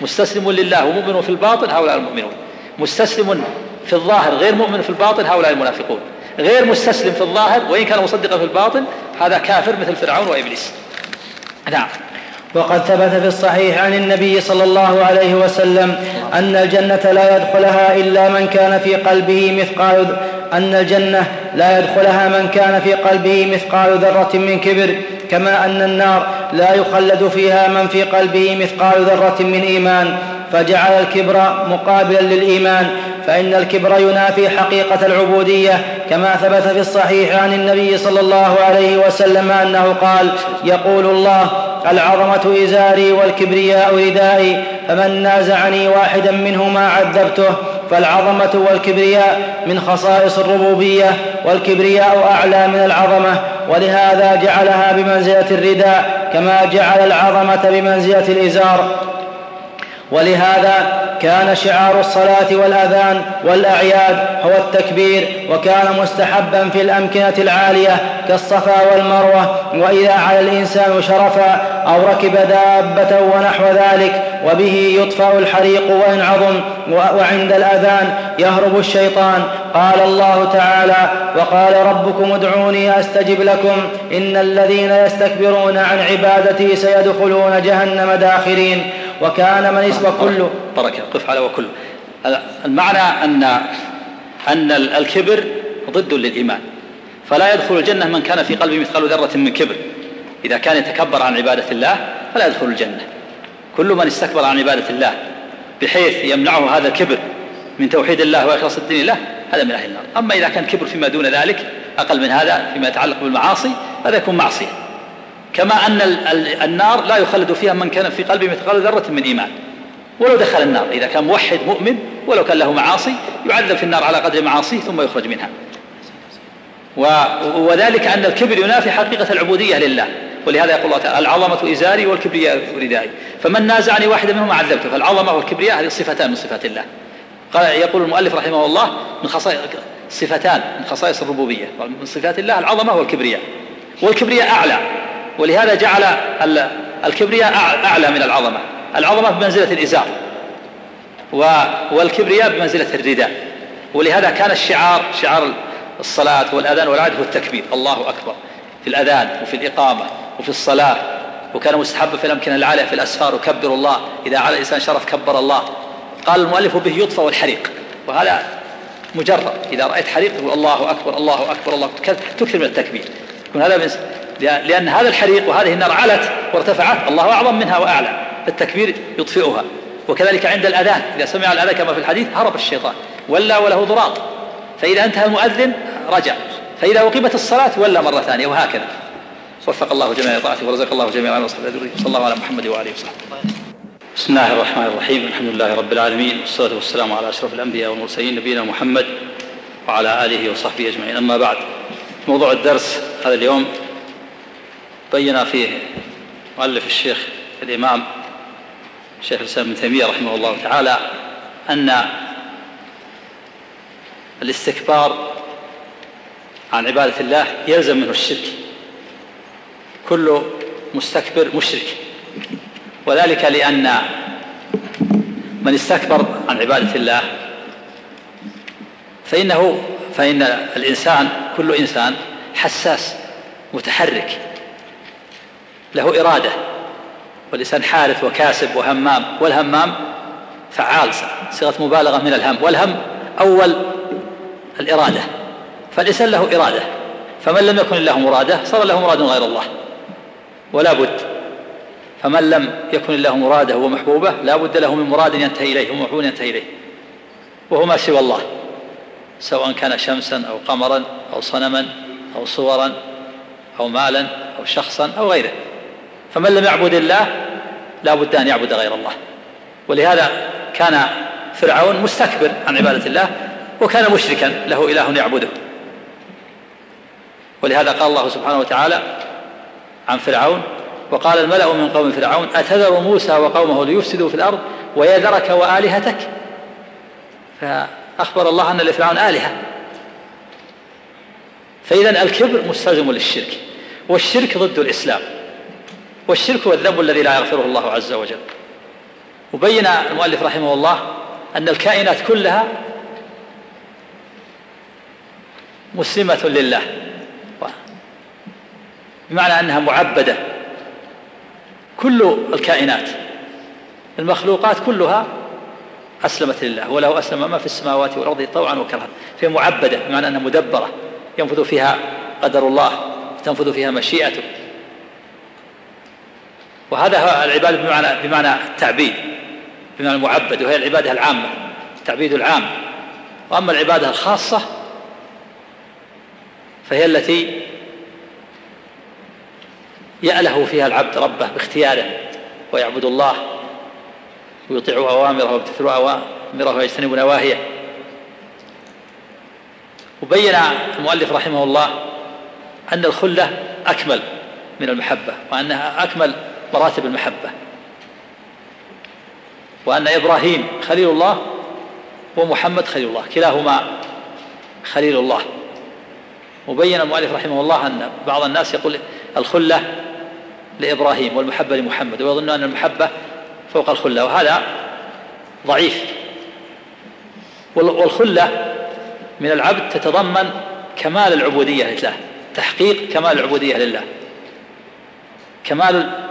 مستسلم لله ومؤمن في الباطن هؤلاء المؤمنون. مستسلم في الظاهر غير مؤمن في الباطن هؤلاء المنافقون. غير مستسلم في الظاهر وإن كان مصدقا في الباطن هذا كافر مثل فرعون وإبليس. نعم. وقد ثبت في الصحيح عن النبي صلى الله عليه وسلم أن الجنة لا يدخلها إلا من كان في قلبه مثقال أن الجنة لا يدخلها من كان في قلبه مثقال ذرة من كبر. كما أن النار لا يخلد فيها من في قلبه مثقال ذرة من إيمان فجعل الكبر مقابلا للإيمان فإن الكبر ينافي حقيقة العبودية كما ثبت في الصحيح عن النبي صلى الله عليه وسلم أنه قال يقول الله العظمة إزاري والكبرياء ردائي فمن نازعني واحدا منهما عذبته فالعظمة والكبرياء من خصائص الربوبية والكبرياء أعلى من العظمة ولهذا جعلها بمنزلة الرداء كما جعل العظمة بمنزلة الإزار. ولهذا كان شعار الصلاة والأذان والأعياد هو التكبير وكان مستحبا في الأمكنة العالية كالصفا والمروة وإذا على الإنسان شرفا أو ركب دابة ونحو ذلك وبه يطفأ الحريق وإن عظم وعند الأذان يهرب الشيطان. قال الله تعالى وقال ربكم ادعوني أستجب لكم إن الذين يستكبرون عن عبادتي سيدخلون جهنم داخرين. وكان من اسم كل بركة قف على وكل. المعنى أن أن الكبر ضد للإيمان. فلا يدخل الجنة من كان في قلبه مثقال ذرة من كبر. إذا كان يتكبر عن عبادة الله فلا يدخل الجنة. كل من استكبر عن عبادة الله بحيث يمنعه هذا الكبر من توحيد الله وإخلاص الدين له هذا من أهل النار. أما إذا كان كبر فيما دون ذلك أقل من هذا فيما يتعلق بالمعاصي هذا يكون معصية. كما أن النار لا يخلد فيها من كان في قلبه مثقال ذرة من إيمان. ولو دخل النار إذا كان موحد مؤمن ولو كان له معاصي يعذب في النار على قدر معاصيه ثم يخرج منها. وذلك أن الكبر ينافي حقيقة العبودية لله. ولهذا يقول الله تعالى العظمة إزاري والكبرياء ردائي. فمن نازعني واحدا منهما عذبته فالعظمة والكبرياء هذه صفتان من صفات الله. قال يقول المؤلف رحمه الله من خصائص صفتان من خصائص الربوبية. من صفات الله العظمة والكبرياء. والكبرياء أعلى. ولهذا جعل الكبرياء أعلى من العظمة. العظمة بمنزلة الإزار والكبرياء بمنزلة الرداء. ولهذا كان الشعار شعار الصلاة والأذان والعهد هو التكبير. الله أكبر. في الأذان وفي الإقامة وفي الصلاة. وكان مستحب في الأمكنة العالية في الأسفار. وكبر الله. إذا على الإنسان شرف كبر الله. قال المؤلف به يطفى الحريق. وهذا مجرد. إذا رأيت حريق تقول الله أكبر الله أكبر الله تكثر من التكبير. يكون هذا لأن هذا الحريق وهذه النار علت وارتفعت. الله أعظم منها وأعلى. فالتكبير يطفئها. وكذلك عند الأذان. إذا سمع الأذان كما في الحديث هرب الشيطان. ولا وله ضراط. فإذا انتهى المؤذن رجع. فإذا أقيمت الصلاة ولا مرة ثانية. وهكذا. وفق الله جميع طاعته ورزق الله جميع العمل وصحبه صلى الله على محمد وآله وصحبه. بسم الله الرحمن الرحيم. الحمد لله رب العالمين. والصلاة والسلام على أشرف الأنبياء والمرسلين نبينا محمد وعلى آله وصحبه أجمعين. أما بعد موضوع الدرس هذا اليوم بين فيه مؤلف الشيخ الإمام شيخ الإسلام ابن تيمية رحمه الله تعالى أن الاستكبار عن عبادة الله يلزم منه الشرك. كل مستكبر مشرك. وذلك لأن من استكبر عن عبادة الله فإنه فإن الإنسان كل إنسان حساس متحرك. له إرادة والإنسان حارث وكاسب وهمام والهمام فعال صيغة مبالغة من الهم والهم أول الإرادة فالإنسان له إرادة فمن لم يكن له مرادة صار له مراد غير الله ولا بد فمن لم يكن الله مرادة ومحبوبه لا بد له من مراد ينتهي إليه ومحبوب ينتهي إليه وهو ما سوى الله سواء كان شمسا أو قمرا أو صنما أو صورا أو مالا أو شخصا أو غيره. فمن لم يعبد الله لا بد أن يعبد غير الله. ولهذا كان فرعون مستكبر عن عبادة الله وكان مشركا له إله يعبده. ولهذا قال الله سبحانه وتعالى عن فرعون وقال الملأ من قوم فرعون أتذر موسى وقومه ليفسدوا في الأرض ويذرك وآلهتك؟ فأخبر الله أن لفرعون آلهة. فإذا الكبر مستلزم للشرك والشرك ضد الإسلام. والشرك هو الذنب الذي لا يغفره الله عز وجل. وبين المؤلف رحمه الله أن الكائنات كلها مسلمة لله بمعنى أنها معبدة. كل الكائنات المخلوقات كلها أسلمت لله وله أسلم ما في السماوات والأرض طوعا وكرها. فهي معبدة بمعنى أنها مدبرة ينفذ فيها قدر الله تنفذ فيها مشيئته. وهذا هو العبادة بمعنى بمعنى التعبيد بمعنى المعبد وهي العبادة العامة التعبيد العام. وأما العبادة الخاصة فهي التي يأله فيها العبد ربه باختياره ويعبد الله ويطيع أوامره ويمتثل أوامره ويجتنب نواهيه. وبين المؤلف رحمه الله أن الخلة أكمل من المحبة وأنها أكمل مراتب المحبة. وأن إبراهيم خليل الله ومحمد خليل الله كلاهما خليل الله. وبين المؤلف رحمه الله أن بعض الناس يقول الخلة لإبراهيم والمحبة لمحمد ويظن أن المحبة فوق الخلة وهذا ضعيف. والخلة من العبد تتضمن كمال العبودية لله تحقيق كمال العبودية لله. كمال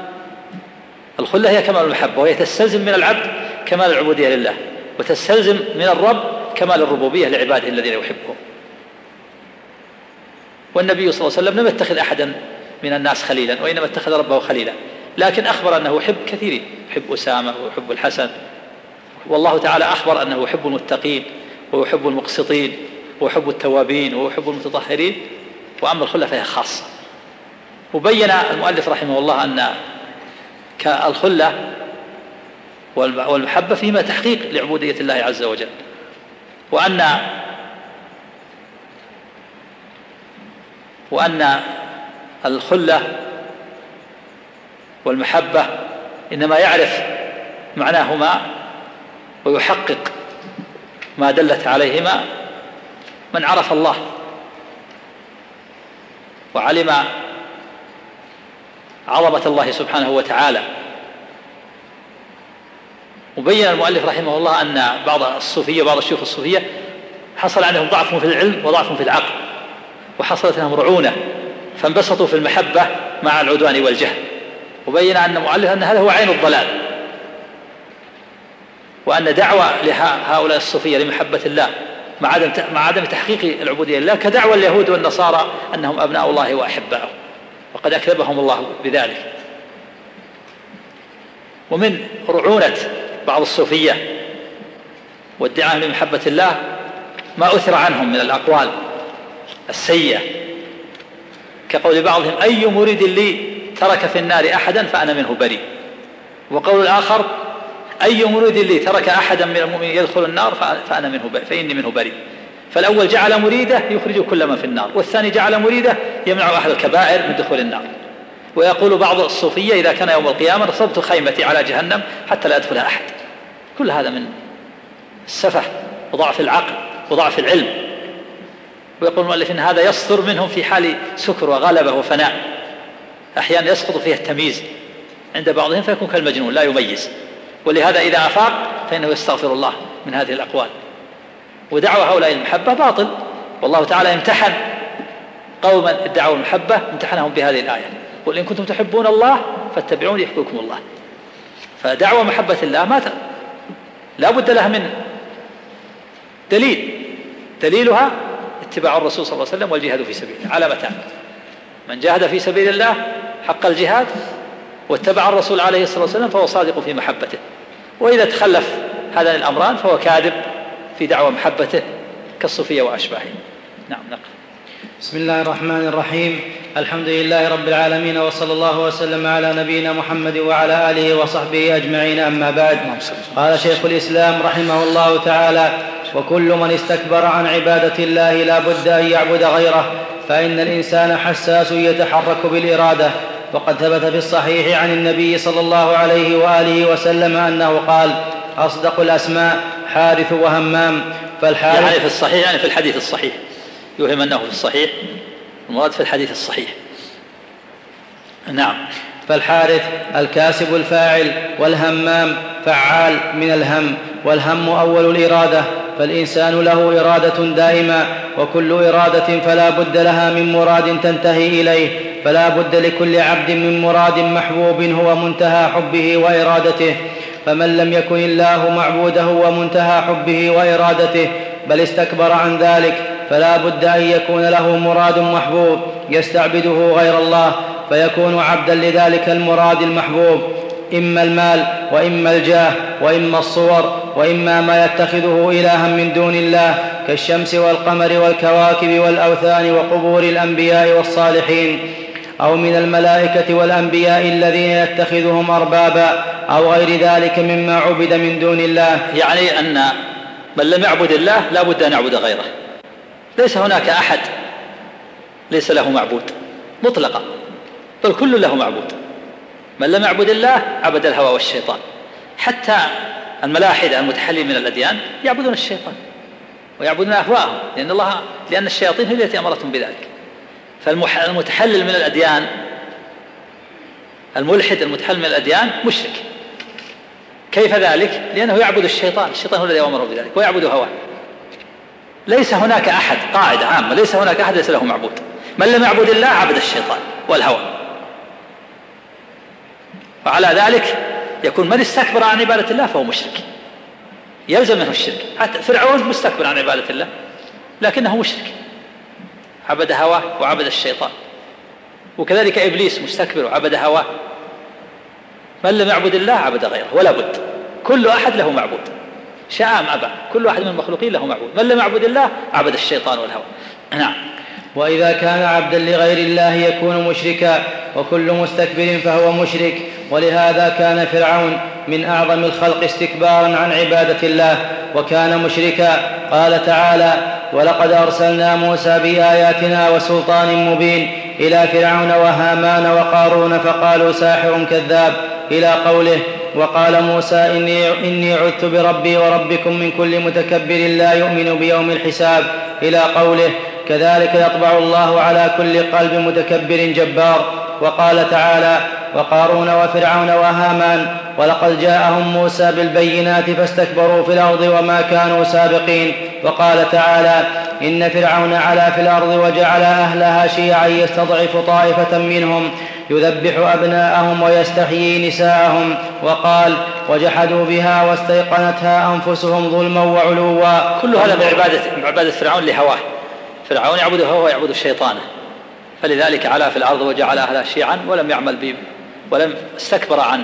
الخلة هي كمال المحبة وهي تستلزم من العبد كمال العبودية لله وتستلزم من الرب كمال الربوبية لعباده الذين يحبهم والنبي صلى الله عليه وسلم لم يتخذ أحدا من الناس خليلا وإنما اتخذ ربه خليلا لكن أخبر أنه يحب كثيرين يحب أسامة ويحب الحسن. والله تعالى أخبر أنه يحب المتقين ويحب المقسطين ويحب التوابين ويحب المتطهرين. وأما الخلة فهي خاصة. وبين المؤلف رحمه الله أن الخلة والمحبة فيما تحقيق لعبودية الله عز وجل. وأن وأن الخلة والمحبة إنما يعرف معناهما ويحقق ما دلت عليهما من عرف الله وعلم عظمة الله سبحانه وتعالى. وبين المؤلف رحمه الله أن بعض الصوفية بعض الشيوخ الصوفية حصل عندهم ضعف في العلم وضعف في العقل وحصلت لهم رعونة فانبسطوا في المحبة مع العدوان والجهل. وبين أن المؤلف أن هذا هو عين الضلال. وأن دعوة لهؤلاء الصوفية لمحبة الله مع عدم مع عدم تحقيق العبودية لله كدعوة اليهود والنصارى أنهم أبناء الله وأحباؤه. وقد أكذبهم الله بذلك. ومن رعونة بعض الصوفية وادعاء لمحبة الله ما أثر عنهم من الأقوال السيئة. كقول بعضهم أي مريد لي ترك في النار أحدا فأنا منه بريء. وقول الآخر أي مريد لي ترك أحدا من المؤمنين يدخل النار فأنا منه بريء فإني منه بريء. فالأول جعل مريده يخرج كل من في النار والثاني جعل مريده يمنع أهل الكبائر من دخول النار. ويقول بعض الصوفية إذا كان يوم القيامة نصبت خيمتي على جهنم حتى لا يدخلها أحد. كل هذا من السفه وضعف العقل وضعف العلم. ويقول المؤلف إن هذا يصدر منهم في حال سكر وغلبة وفناء. أحيانا يسقط فيها التمييز عند بعضهم فيكون كالمجنون لا يميز. ولهذا إذا أفاق فإنه يستغفر الله من هذه الأقوال. ودعوة هؤلاء المحبة باطل. والله تعالى امتحن قوما ادعوا المحبة امتحنهم بهذه الآية. قل إن كنتم تحبون الله فاتبعوني يحببكم الله. فدعوة محبة الله ما لا بد لها من دليل. دليلها اتباع الرسول صلى الله عليه وسلم والجهاد في سبيله علامتان من جاهد في سبيل الله حق الجهاد واتبع الرسول عليه الصلاة والسلام فهو صادق في محبته. وإذا تخلف هذان الأمران فهو كاذب. في دعوى محبته كالصوفية وأشباههم نعم نقل بسم الله الرحمن الرحيم. الحمد لله رب العالمين وصلى الله وسلم على نبينا محمد وعلى آله وصحبه أجمعين أما بعد. قال شيخ الإسلام رحمه الله تعالى وكل من استكبر عن عبادة الله لا بد أن يعبد غيره فإن الإنسان حساس يتحرك بالإرادة. وقد ثبت في الصحيح عن النبي صلى الله عليه وآله وسلم أنه قال أصدق الأسماء حارث وهمام فالحارث يعني في الصحيح يعني في الحديث الصحيح. يوهم أنه في الصحيح المراد في الحديث الصحيح. نعم. فالحارث الكاسب الفاعل والهمام فعال من الهم والهم أول الإرادة فالإنسان له إرادة دائمة وكل إرادة فلا بد لها من مراد تنتهي إليه فلا بد لكل عبد من مراد محبوب هو منتهى حبه وإرادته. فمن لم يكن الله معبوده ومنتهى حبه وإرادته بل استكبر عن ذلك فلا بد أن يكون له مراد محبوب يستعبده غير الله فيكون عبدا لذلك المراد المحبوب. إما المال وإما الجاه وإما الصور وإما ما يتخذه إلها من دون الله كالشمس والقمر والكواكب والأوثان وقبور الأنبياء والصالحين. أو من الملائكة والأنبياء الذين يتخذهم أربابا أو غير ذلك مما عبد من دون الله. يعني أن من لم يعبد الله لا بد أن يعبد غيره. ليس هناك أحد ليس له معبود مطلقا بل كل له معبود. من لم يعبد الله عبد الهوى والشيطان. حتى الملاحدة المتحلين من الأديان يعبدون الشيطان ويعبدون أهواءهم لأن الله لأن الشياطين هي التي أمرتهم بذلك. فالمتحلل من الأديان الملحد المتحلل من الأديان مشرك. كيف ذلك؟ لأنه يعبد الشيطان الشيطان هو الذي أمره بذلك ويعبد هواه. ليس هناك أحد قاعدة عامة ليس هناك أحد ليس له معبود. من لم يعبد الله عبد الشيطان والهوى. وعلى ذلك يكون من استكبر عن عبادة الله فهو مشرك. يلزم منه الشرك. حتى فرعون مستكبر عن عبادة الله لكنه مشرك. عبد هواه وعبد الشيطان. وكذلك إبليس مستكبر وعبد هواه. من لم يعبد الله عبد غيره ولا بد. كل أحد له معبود. شاء أم أبى كل واحد من المخلوقين له معبود. من لم يعبد الله عبد الشيطان والهوى. نعم. وإذا كان عبدا لغير الله يكون مشركا وكل مستكبر فهو مشرك. ولهذا كان فرعون من أعظم الخلق استكبارا عن عبادة الله. وكان مشركا. قال تعالى ولقد أرسلنا موسى بآياتنا وسلطان مبين إلى فرعون وهامان وقارون فقالوا ساحر كذاب إلى قوله وقال موسى إني, إني عذت بربي وربكم من كل متكبر لا يؤمن بيوم الحساب إلى قوله كذلك يطبع الله على كل قلب متكبر جبار وقال تعالى وقارون وفرعون وهامان ولقد جاءهم موسى بالبينات فاستكبروا في الأرض وما كانوا سابقين. وقال تعالى إن فرعون علا في الأرض وجعل أهلها شيعا يستضعف طائفة منهم يذبح أبناءهم ويستحيي نساءهم وقال وجحدوا بها واستيقنتها أنفسهم ظلما وعلوا كل هذا من عباده من عبادة فرعون لهواه. فرعون يعبد هواه ويعبد شيطانه فلذلك علا في الأرض وجعل اهلها شيعا ولم يعمل ب ولم استكبر عن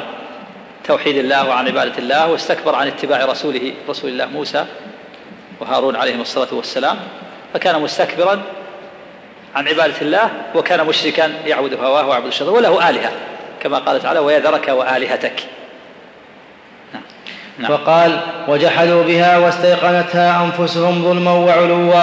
توحيد الله وعن عبادة الله واستكبر عن اتباع رسوله رسول الله موسى وهارون عليهم الصلاة والسلام. فكان مستكبرا عن عبادة الله وكان مشركا يعبد هواه ويعبد الشيطان وله آلهة كما قال تعالى ويذرك وآلهتك. نعم. وقال وجحدوا بها واستيقنتها أنفسهم ظلما وعلوا.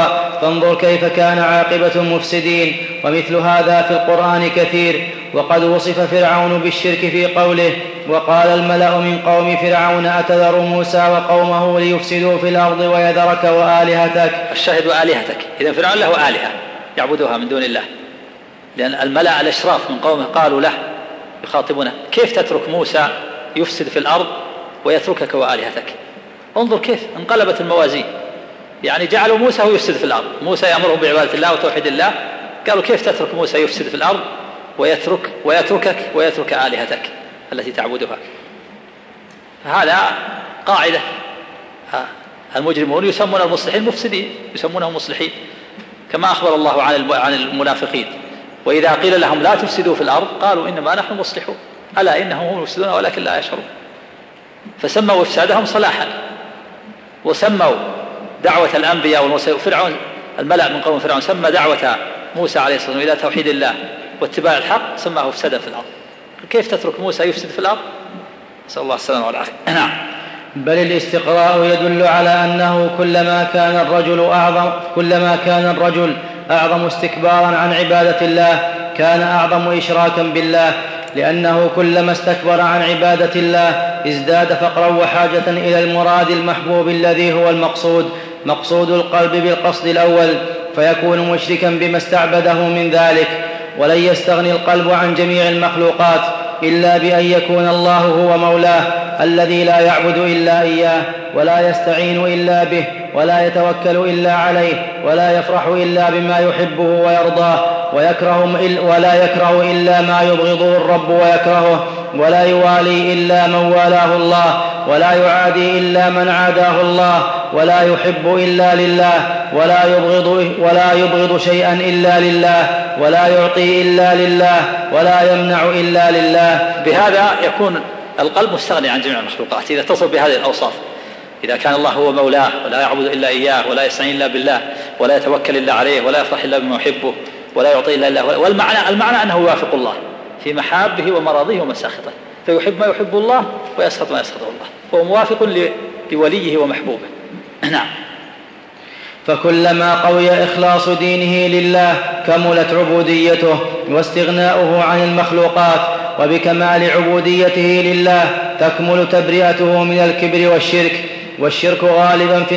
فانظر كيف كان عاقبة المفسدين ومثل هذا في القرآن كثير. وقد وصف فرعون بالشرك في قوله وقال الملأ من قوم فرعون أتذر موسى وقومه ليفسدوا في الأرض ويذرك وآلهتك؟ الشاهد والهتك اذا فرعون له آلهة يعبدها من دون الله. لأن الملأ الأشراف من قومه قالوا له يخاطبونه كيف تترك موسى يفسد في الأرض ويتركك وآلهتك. انظر كيف انقلبت الموازين. يعني جعلوا موسى هو يفسد في الأرض. موسى يأمرهم بعبادة الله وتوحيد الله. قالوا كيف تترك موسى يفسد في الأرض؟ ويترك ويتركك ويترك آلهتك التي تعبدها. هذا قاعدة. المجرمون يسمون المصلحين مفسدين يسمونهم مصلحين. كما أخبر الله عن عن المنافقين. وإذا قيل لهم لا تفسدوا في الأرض قالوا إنما نحن مصلحون. ألا إنهم هم المفسدون ولكن لا يشعرون. فسموا إفسادهم صلاحا وسموا دعوة الأنبياء والمرسلين فرعون الملأ من قوم فرعون سمى دعوة موسى عليه الصلاة والسلام إلى توحيد الله واتباع الحق سماه إفسادا في الأرض. كيف تترك موسى يفسد في الأرض؟ نسأل الله السلامة والعافية. نعم. بل الاستقراء يدل على أنه كلما كان الرجل أعظم كلما كان الرجل أعظم استكبارا عن عبادة الله كان أعظم إشراكا بالله لأنه كلما استكبر عن عبادة الله ازداد فقرا وحاجة إلى المراد المحبوب الذي هو المقصود مقصود القلب بالقصد الأول فيكون مشركا بما استعبده من ذلك ولن يستغني القلب عن جميع المخلوقات إلا بأن يكون الله هو مولاه الذي لا يعبد إلا إياه ولا يستعين إلا به ولا يتوكل إلا عليه ولا يفرح إلا بما يحبه ويرضاه. ويكره ولا يكره إلا ما يبغضه الرب ويكرهه ولا يوالي إلا من والاه الله ولا يعادي إلا من عاداه الله ولا يحب إلا لله ولا يبغض ولا يبغض شيئا إلا لله ولا يعطي إلا لله ولا يمنع إلا لله. بهذا يكون القلب مستغني عن جميع المخلوقات إذا اتصل بهذه الأوصاف. إذا كان الله هو مولاه ولا يعبد إلا إياه ولا يستعين إلا بالله ولا يتوكل إلا عليه ولا يفرح إلا بما يحبه ولا يعطي إلا الله. والمعنى المعنى أنه يوافق الله في محابه ومراضيه ومساخطه. فيحب ما يحب الله ويسخط ما يسخطه الله. فهو موافق لوليه ومحبوبه. نعم. فكلما قوي إخلاص دينه لله كملت عبوديته واستغناؤه عن المخلوقات وبكمال عبوديته لله تكمل تبرئته من الكبر والشرك. والشرك غالبا في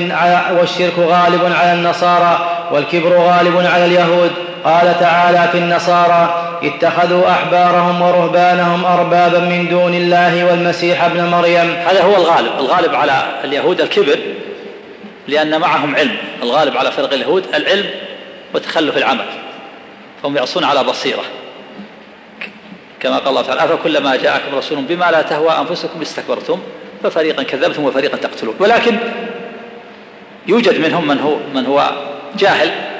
والشرك غالب على النصارى والكبر غالب على اليهود. قال تعالى في النصارى اتخذوا أحبارهم ورهبانهم أربابا من دون الله والمسيح ابن مريم. هذا هو الغالب الغالب على اليهود الكبر لأن معهم علم. الغالب على فرق اليهود العلم وتخلف العمل. فهم يعصون على بصيرة. كما قال الله تعالى أفكلما جاءكم رسول بما لا تهوى أنفسكم استكبرتم ففريقا كذبتم وفريقا تقتلون. ولكن يوجد منهم من هو من هو جاهل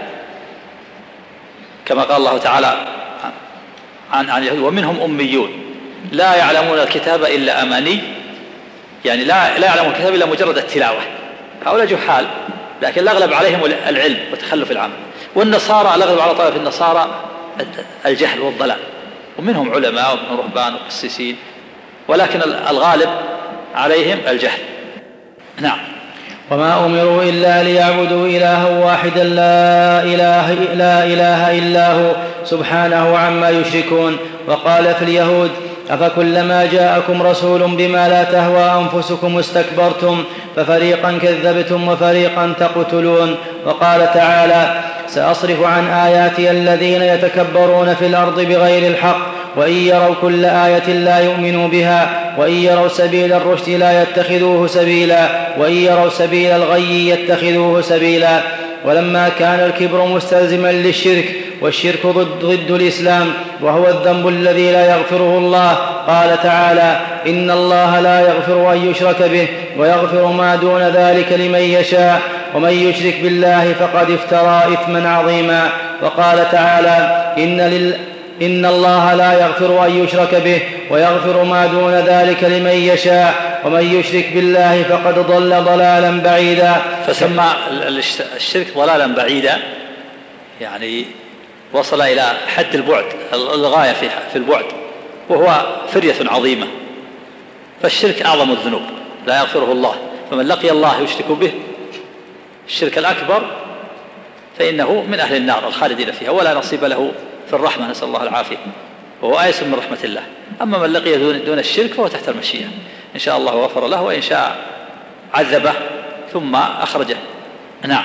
كما قال الله تعالى عن عن اليهود ومنهم أميون. لا يعلمون الكتاب إلا أماني يعني لا لا يعلمون الكتاب إلا مجرد التلاوة. هؤلاء جحال لكن الأغلب عليهم العلم وتخلف العمل والنصارى الأغلب على طائفة النصارى الجهل والضلال. ومنهم علماء ومنهم رهبان وقسيسين ولكن الغالب عليهم الجهل. نعم. وما أمروا إلا ليعبدوا إلها واحدا لا إله, لا إله إلا هو سبحانه عما يشركون. وقال في اليهود أفكلما جاءكم رسول بما لا تهوى أنفسكم استكبرتم ففريقا كذبتم وفريقا تقتلون. وقال تعالى سأصرف عن آياتي الذين يتكبرون في الأرض بغير الحق وإن يروا كل آية لا يؤمنوا بها. وإن يروا سبيل الرشد لا يتخذوه سبيلا وإن يروا سبيل الغي يتخذوه سبيلا. ولما كان الكبر مستلزما للشرك والشرك ضد, ضد الإسلام وهو الذنب الذي لا يغفره الله قال تعالى إن الله لا يغفر أن يشرك به ويغفر ما دون ذلك لمن يشاء ومن يشرك بالله فقد افترى إثما عظيما. وقال تعالى إن لل إن الله لا يغفر أن يشرك به ويغفر ما دون ذلك لمن يشاء ومن يشرك بالله فقد ضل ضلالا بعيدا. فسمى الشرك ضلالا بعيدا يعني وصل إلى حد البعد الغاية في البعد وهو فرية عظيمة. فالشرك أعظم الذنوب لا يغفره الله. فمن لقي الله يشرك به الشرك الأكبر فإنه من أهل النار الخالدين فيها ولا نصيب له في الرحمة نسأل الله العافية. وهو آيس من رحمة الله. أما من لقي دون الشرك فهو تحت المشيئة. إن شاء الله غفر له وإن شاء عذبه ثم أخرجه. نعم.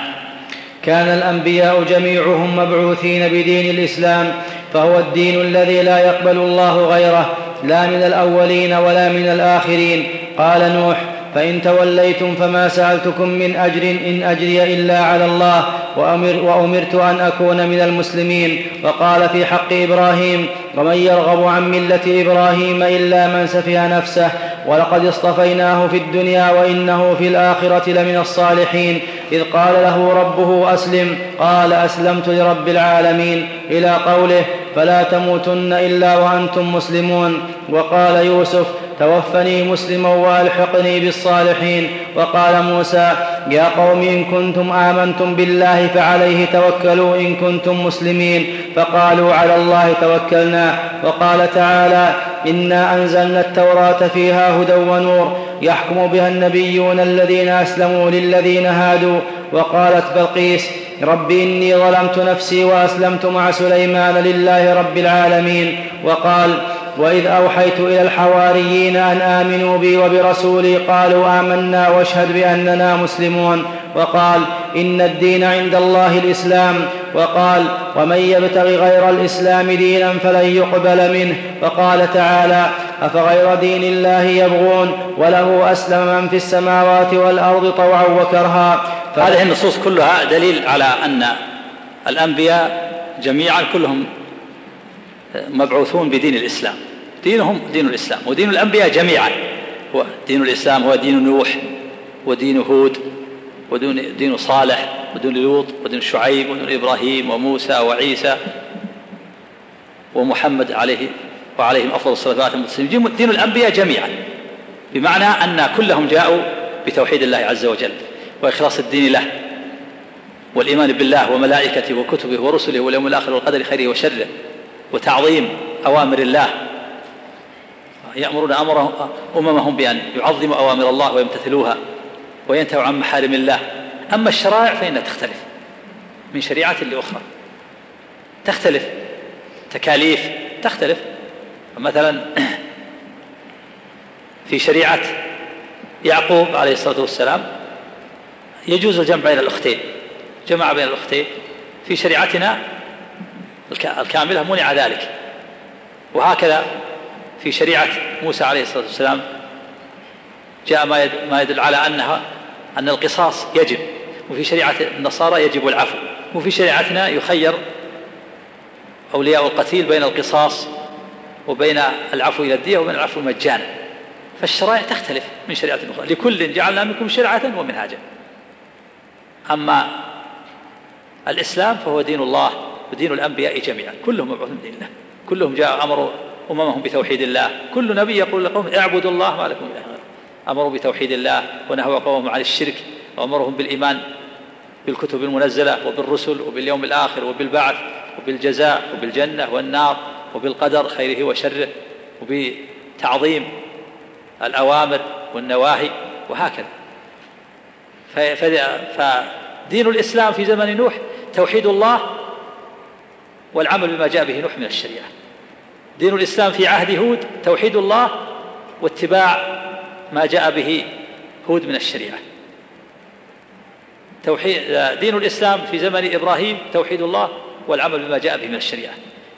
كان الأنبياء جميعهم مبعوثين بدين الإسلام فهو الدين الذي لا يقبل الله غيره لا من الأولين ولا من الآخرين. قال نوح فإن توليتم فما سألتكم من أجر إن أجري إلا على الله وأمر وأمرت أن أكون من المسلمين. وقال في حق إبراهيم ومن يرغب عن ملة إبراهيم إلا من سفه نفسه ولقد اصطفيناه في الدنيا وإنه في الآخرة لمن الصالحين. إذ قال له ربه أسلم. قال أسلمت لرب العالمين. إلى قوله فلا تموتن إلا وأنتم مسلمون. وقال يوسف توفني مسلما والحقني بالصالحين. وقال موسى يا قوم إن كنتم آمنتم بالله فعليه توكلوا إن كنتم مسلمين. فقالوا على الله توكلنا. وقال تعالى إنا أنزلنا التوراة فيها هدى ونور. يحكم بها النبيون الذين أسلموا للذين هادوا. وقالت بلقيس رب إني ظلمت نفسي وأسلمت مع سليمان لله رب العالمين. وقال وإذ أوحيت إلى الحواريين أن آمنوا بي وبرسولي قالوا آمنا واشهد بأننا مسلمون. وقال إن الدين عند الله الإسلام. وقال ومن يبتغ غير الإسلام دينا فلن يقبل منه. وقال تعالى أفغير دين الله يبغون وله أسلم من في السماوات والأرض طوعا وكرها. هذه النصوص كلها دليل على أن الأنبياء جميعا كلهم مبعوثون بدين الإسلام. دينهم دين الإسلام ودين الأنبياء جميعا. هو دين الإسلام هو دين نوح ودين هود ودين دين صالح ودين لوط ودين شعيب ودين إبراهيم وموسى وعيسى ومحمد عليه وعليهم أفضل الصلاة والسلام دين الأنبياء جميعا. بمعنى أن كلهم جاءوا بتوحيد الله عز وجل وإخلاص الدين له والإيمان بالله وملائكته وكتبه ورسله واليوم الآخر والقدر خيره وشره وتعظيم أوامر الله يأمرون أمرهم أممهم بأن يعظموا أوامر الله ويمتثلوها وينتهوا عن محارم الله. أما الشرائع فإنها تختلف من شريعة لأخرى. تختلف. تكاليف تختلف. مثلا في شريعة يعقوب عليه الصلاة والسلام يجوز الجمع بين الأختين. جمع بين الأختين. في شريعتنا الكاملة منع ذلك. وهكذا في شريعة موسى عليه الصلاة والسلام جاء ما ما يدل على أنها أن القصاص يجب. وفي شريعة النصارى يجب العفو. وفي شريعتنا يخير أولياء القتيل بين القصاص وبين العفو إلى الدية وبين العفو مجانا فالشرائع تختلف من شريعة أخرى. لكل جعلنا منكم شرعة ومنهاجا. أما الإسلام فهو دين الله ودين الأنبياء جميعا. كلهم مبعوث دين الله. كلهم جاء أمروا أممهم بتوحيد الله. كل نبي يقول لقوم اعبدوا الله ما لكم إله أمروا بتوحيد الله ونهوا قومهم عن الشرك وأمرهم بالإيمان بالكتب المنزلة وبالرسل وباليوم الآخر وبالبعث وبالجزاء وبالجنة والنار وبالقدر خيره وشره وبتعظيم الأوامر والنواهي وهكذا. فدين الإسلام في زمن نوح توحيد الله والعمل بما جاء به نوح من الشريعة. دين الإسلام في عهد هود توحيد الله واتباع ما جاء به هود من الشريعة. توحيد دين الإسلام في زمن إبراهيم توحيد الله والعمل بما جاء به من الشريعة.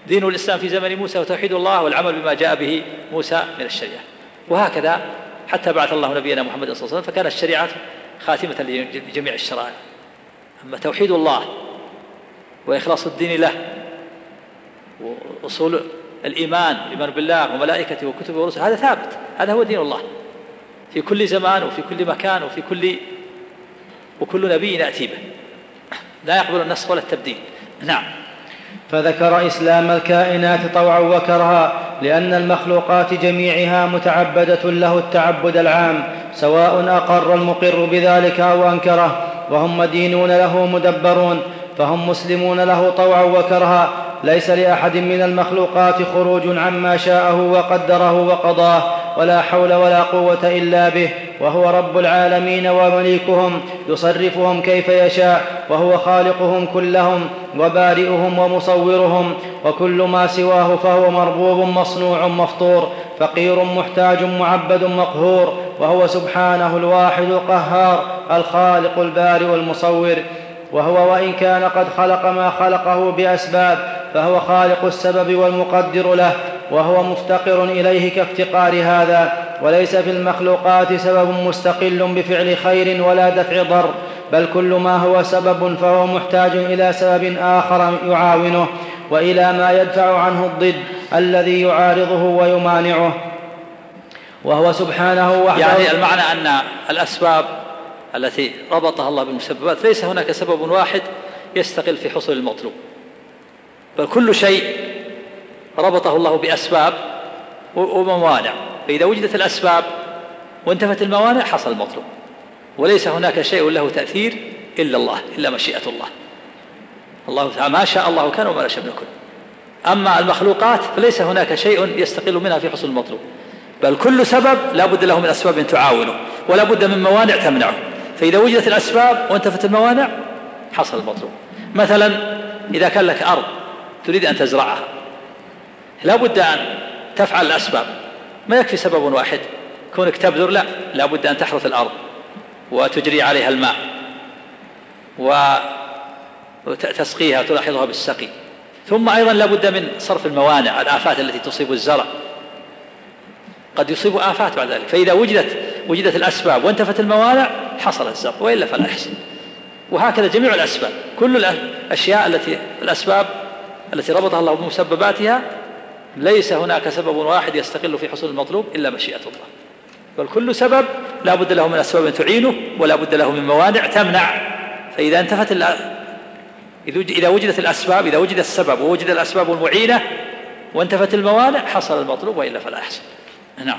دين الإسلام في زمن موسى وتوحيد الله والعمل بما جاء به موسى من الشريعة. وهكذا حتى بعث الله نبينا محمد صلى الله عليه وسلم فكانت الشريعة خاتمة لجميع الشرائع. أما توحيد الله وإخلاص الدين له وأصول الإيمان الإيمان بالله وملائكته وكتبه ورسله هذا ثابت هذا هو دين الله. في كل زمان وفي كل مكان وفي كل وكل نبي يأتي به. لا يقبل النسخ ولا التبديل. نعم. فذكر إسلام الكائنات طوعا وكرها لأن المخلوقات جميعها متعبدة له التعبد العام سواء أقر المقر بذلك أو أنكره وهم مدينون له مدبرون فهم مسلمون له طوعا وكرها ليس لأحد من المخلوقات خروج عما شاءه وقدره وقضاه ولا حول ولا قوة إلا به وهو رب العالمين ومليكهم يصرفهم كيف يشاء وهو خالقهم كلهم وبارئهم ومصورهم وكل ما سواه فهو مربوب مصنوع مفطور فقير محتاج معبد مقهور وهو سبحانه الواحد القهار الخالق البارئ المصور وهو وإن كان قد خلق ما خلقه بأسباب فهو خالق السبب والمقدر له وهو مفتقر إليه كافتقار هذا وليس في المخلوقات سبب مستقل بفعل خير ولا دفع ضر بل كل ما هو سبب فهو محتاج إلى سبب آخر يعاونه وإلى ما يدفع عنه الضد الذي يعارضه ويمانعه. وهو سبحانه وحده يعني المعنى أن الأسباب التي ربطها الله بالمسببات ليس هناك سبب واحد يستقل في حصول المطلوب. بل كل شيء ربطه الله بأسباب وموانع. فإذا وجدت الأسباب وانتفت الموانع حصل المطلوب. وليس هناك شيء له تأثير إلا الله إلا مشيئة الله. الله تعالى ما شاء الله كان وما شاء يكن أما المخلوقات فليس هناك شيء يستقل منها في حصول المطلوب. بل كل سبب لا بد له من أسباب تعاونه ولا بد من موانع تمنعه. فإذا وجدت الأسباب وانتفت الموانع حصل المطلوب. مثلا إذا كان لك أرض تريد أن تزرعها لا بد أن تفعل الأسباب. ما يكفي سبب واحد. كونك تبذر لا. لا بد أن تحرث الأرض وتجري عليها الماء وتسقيها وتلاحظها بالسقي. ثم أيضا لا بد من صرف الموانع الآفات التي تصيب الزرع. قد يصيب آفات بعد ذلك. فإذا وجدت وجدت الأسباب وانتفت الموانع حصل الزرع وإلا فلا يحصل وهكذا جميع الأسباب. كل الأشياء التي الأسباب التي ربطها الله بمسبباتها ليس هناك سبب واحد يستقل في حصول المطلوب إلا مشيئة الله. بل كل سبب لا بد له من أسباب تعينه ولا بد له من موانع تمنع. فإذا انتفت إذا وجدت الأسباب إذا وجد السبب ووجد الأسباب المعينة وانتفت الموانع حصل المطلوب وإلا فلا يحصل نعم.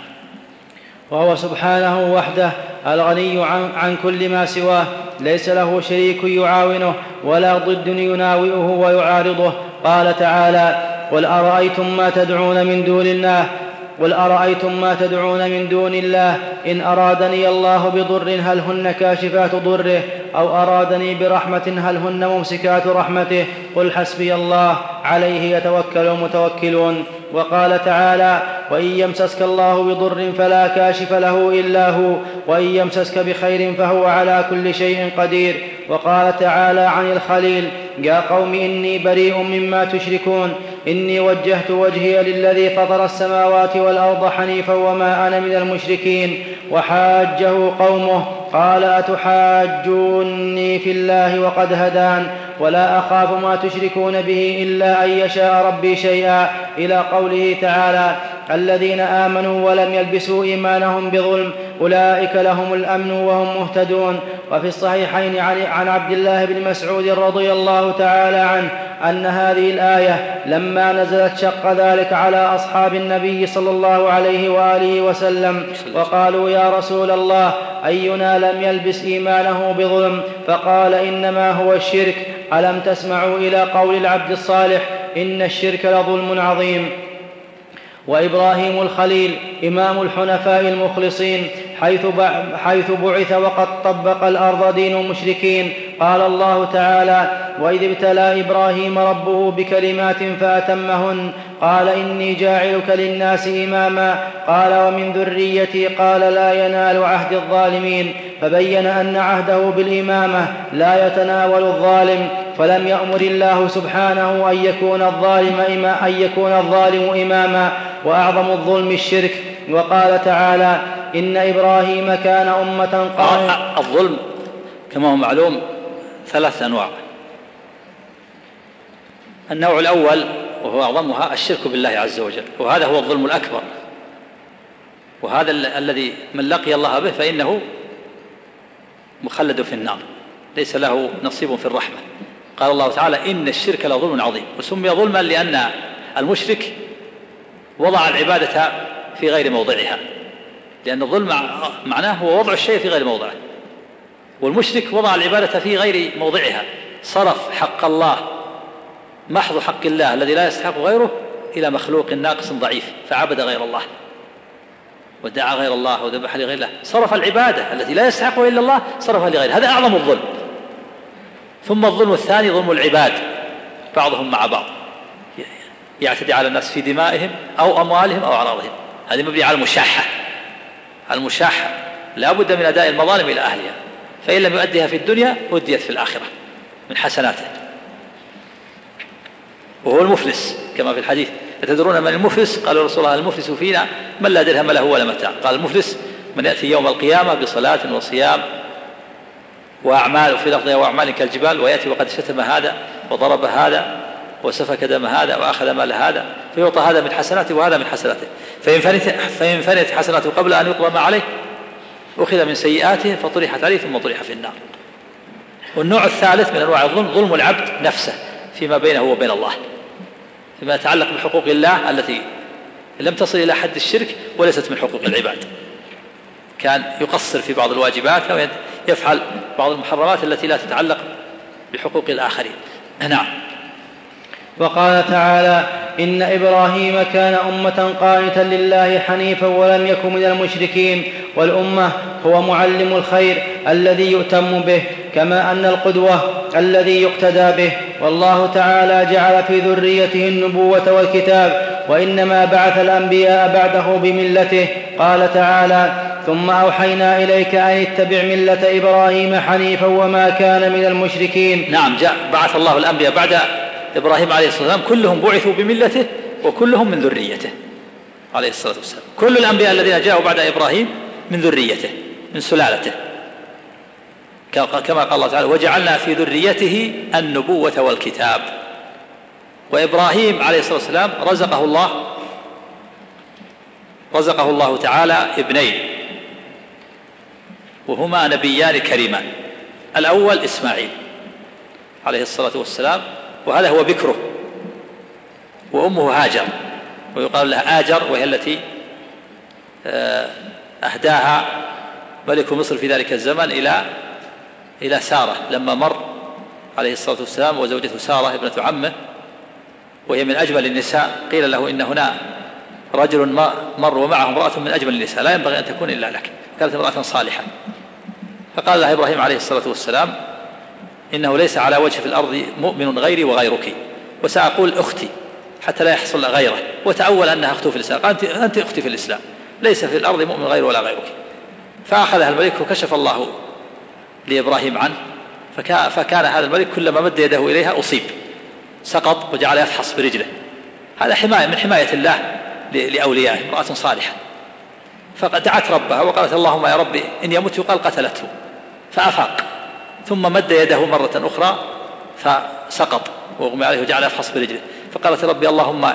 وهو سبحانه وحده الغني عن, عن كل ما سواه ليس له شريك يعاونه ولا ضد يناوئه ويعارضه. قال تعالى قل أرأيتم ما تدعون من دون الله؟ قل أرأيتم ما تدعون من دون الله؟ إن أرادني الله بضر هل هن كاشفات ضره؟ أو أرادني برحمة هل هن ممسكات رحمته؟ قل حسبي الله عليه يتوكل المتوكلون. وقال تعالى وإن يمسسك الله بضر فلا كاشف له إلا هو وإن يمسسك بخير فهو على كل شيء قدير. وقال تعالى عن الخليل يا قوم إني بريء مما تشركون. إني وجهت وجهي للذي فطر السماوات والأرض حنيفا وما أنا من المشركين. وحاجه قومه. قال أتحاجوني في الله وقد هدان. ولا أخاف ما تشركون به إلا أن يشاء ربي شيئا. إلى قوله تعالى الذين آمنوا ولم يلبسوا إيمانهم بظلم. أولئك لهم الأمن وهم مهتدون. وفي الصحيحين عن عبد الله بن مسعود رضي الله تعالى عنه أن هذه الآية لما نزلت شق ذلك على أصحاب النبي صلى الله عليه وآله وسلم وقالوا يا رسول الله أينا لم يلبس إيمانه بظلم؟ فقال إنما هو الشرك. ألم تسمعوا إلى قول العبد الصالح إن الشرك لظلم عظيم؟ وإبراهيم الخليل إمام الحنفاء المخلصين حيث حيث بعث وقد طبق الأرض دين المشركين. قال الله تعالى واذ ابتلى إبراهيم ربه بكلمات فاتمهن. قال إني جاعلك للناس إماما. قال ومن ذريتي؟ قال لا ينال عهد الظالمين. فبين أن عهده بالإمامة لا يتناول الظالم. فلم يأمر الله سبحانه أن يكون الظالم إما أن يكون الظالم إماما. وأعظم الظلم الشرك. وقال تعالى إن إبراهيم كان أمة قائمة. الظلم كما هو معلوم ثلاث أنواع. النوع الأول وهو أعظمها الشرك بالله عز وجل وهذا هو الظلم الأكبر. وهذا الذي من لقي الله به فإنه مخلد في النار ليس له نصيب في الرحمة. قال الله تعالى إن الشرك لظلم عظيم وسمي ظلما لأن المشرك وضع العبادة في غير موضعها. لأن الظلم معناه هو وضع الشيء في غير موضعه. والمشرك وضع العبادة في غير موضعها. صرف حق الله محض حق الله الذي لا يستحق غيره إلى مخلوق ناقص ضعيف فعبد غير الله ودعا غير الله وذبح لغير الله. صرف العبادة التي لا يستحقها إلا الله صرفها لغيره. هذا أعظم الظلم. ثم الظلم الثاني ظلم العباد بعضهم مع بعض. يعتدي على الناس في دمائهم أو أموالهم أو أعراضهم. هذه مبنية على المشاحة. المشاحة. لا بد من أداء المظالم إلى أهلها. فإن لم يؤديها في الدنيا أديت في الآخرة من حسناته. وهو المفلس كما في الحديث. أتدرون من المفلس؟ قال رسول الله المفلس فينا من لا درهم له ولا متاع. قال المفلس من يأتي يوم القيامة بصلاة وصيام وأعمال في لفظها وأعمال كالجبال ويأتي وقد شتم هذا وضرب هذا وسفك دم هذا وأخذ مال هذا فيعطى هذا من حسناته وهذا من حسناته. فإن فنت فإن فنت حسناته قبل أن يقضى ما عليه أخذ من سيئاته فطرحت عليه ثم طرح في النار. والنوع الثالث من أنواع الظلم ظلم العبد نفسه فيما بينه وبين الله فيما يتعلق بحقوق الله التي لم تصل إلى حد الشرك وليست من حقوق العباد. كان يقصر في بعض الواجبات أو يفعل بعض المحرمات التي لا تتعلق بحقوق الآخرين. نعم. وقال تعالى إن إبراهيم كان أمة قانتا لله حنيفا ولم يكن من المشركين والأمة هو معلم الخير الذي يؤتم به كما أن القدوة الذي يقتدى به والله تعالى جعل في ذريته النبوة والكتاب وإنما بعث الأنبياء بعده بملته قال تعالى ثم أوحينا إليك أن اتبع ملة إبراهيم حنيفا وما كان من المشركين نعم جاء بعث الله الأنبياء بعد إبراهيم عليه الصلاة والسلام كلهم بعثوا بملته وكلهم من ذريته عليه الصلاة والسلام. كل الأنبياء الذين جاءوا بعد إبراهيم من ذريته من سلالته. كما قال الله تعالى وجعلنا في ذريته النبوة والكتاب. وإبراهيم عليه الصلاة والسلام رزقه الله رزقه الله تعالى ابنين وهما نبيان كريمان. الأول إسماعيل عليه الصلاة والسلام وهذا هو بكره. وأمه هاجر. ويقال لها آجر وهي التي آه، أهداها ملك مصر في ذلك الزمن إلى إلى سارة. لما مر عليه الصلاة والسلام وزوجته سارة ابنة عمه وهي من أجمل النساء قيل له إن هنا رجل مر ومعه امرأة من أجمل النساء. لا ينبغي أن تكون إلا لك. كانت امرأة صالحة. فقال لها إبراهيم عليه الصلاة والسلام إنه ليس على وجه في الأرض مؤمن غيري وغيرك. وسأقول أختي حتى لا يحصل غيره. وتأول أنها أخته في الإسلام. أنت, أنت أختي في الإسلام. ليس في الأرض مؤمن غير ولا غيرك. فأخذها الملك وكشف الله لإبراهيم عنه. فكان هذا الملك كلما مد يده إليها أصيب. سقط وجعل يفحص برجله. هذا حماية من حماية الله لأوليائه امرأة صالحة. فدعت ربها وقالت اللهم يا ربي إن يمت يقال قتلته. فأفاق. ثم مد يده مرة أخرى فسقط واغمي عليه وجعل يفحص برجله. فقالت ربي اللهم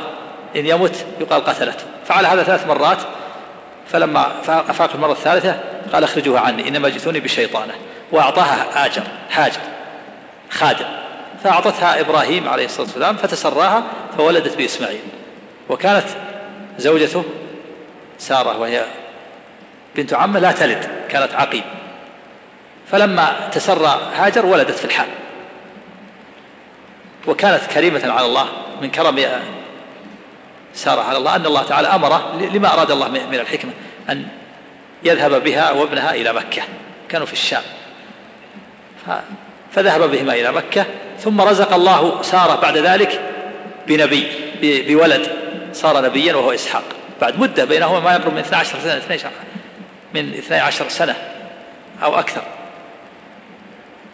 إن يمت يقال قتلته فعل هذا ثلاث مرات فلما أفاق المرة الثالثة قال أخرجوها عني إنما جئتوني بشيطانة. وأعطاها آجر حاجر خادم. فأعطتها إبراهيم عليه الصلاة والسلام فتسراها فولدت بإسماعيل. وكانت زوجته سارة وهي بنت عمة لا تلد كانت عقيم. فلما تسرى هاجر ولدت في الحال. وكانت كريمة على الله من كرم سارة على الله أن الله تعالى أمره لما أراد الله من الحكمة أن يذهب بها وابنها إلى مكة. كانوا في الشام. فذهب بهما إلى مكة ثم رزق الله سارة بعد ذلك بنبي بولد صار نبيا وهو إسحاق. بعد مدة بينهما ما يقرب من 12 سنة 12 من 12 سنة أو أكثر.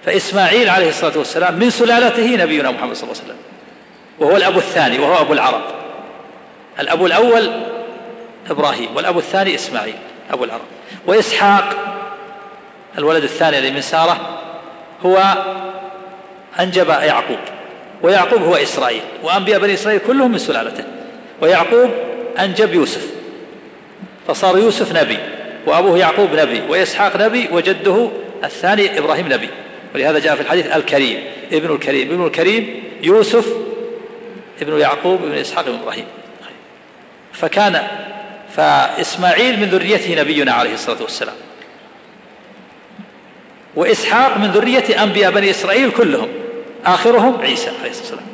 فإسماعيل عليه الصلاة والسلام من سلالته نبينا محمد صلى الله عليه وسلم وهو الأب الثاني وهو أبو العرب. الأب الأول إبراهيم والأب الثاني إسماعيل أبو العرب. وإسحاق الولد الثاني الذي من سارة هو أنجب يعقوب ويعقوب هو إسرائيل وأنبياء بني إسرائيل كلهم من سلالته. ويعقوب أنجب يوسف فصار يوسف نبي وأبوه يعقوب نبي وإسحاق نبي وجده الثاني إبراهيم نبي. ولهذا جاء في الحديث الكريم ابن الكريم ابن الكريم يوسف ابن يعقوب ابن إسحاق ابن إبراهيم. فكان فإسماعيل من ذريته نبينا عليه الصلاة والسلام. وإسحاق من ذرية أنبياء بني إسرائيل كلهم آخرهم عيسى عليه الصلاة والسلام.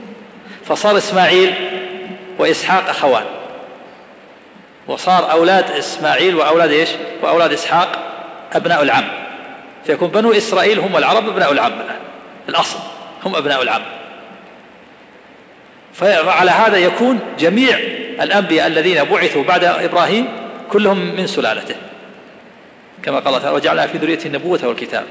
فصار إسماعيل وإسحاق أخوان. وصار أولاد إسماعيل وأولاد إيش؟ وأولاد إسحاق أبناء العم. فيكون بنو إسرائيل هم العرب أبناء العم الأصل هم أبناء العم. فعلى هذا يكون جميع الأنبياء الذين بعثوا بعد إبراهيم كلهم من سلالته. كما قال تعالى وجعلنا في ذريته النبوة والكتاب.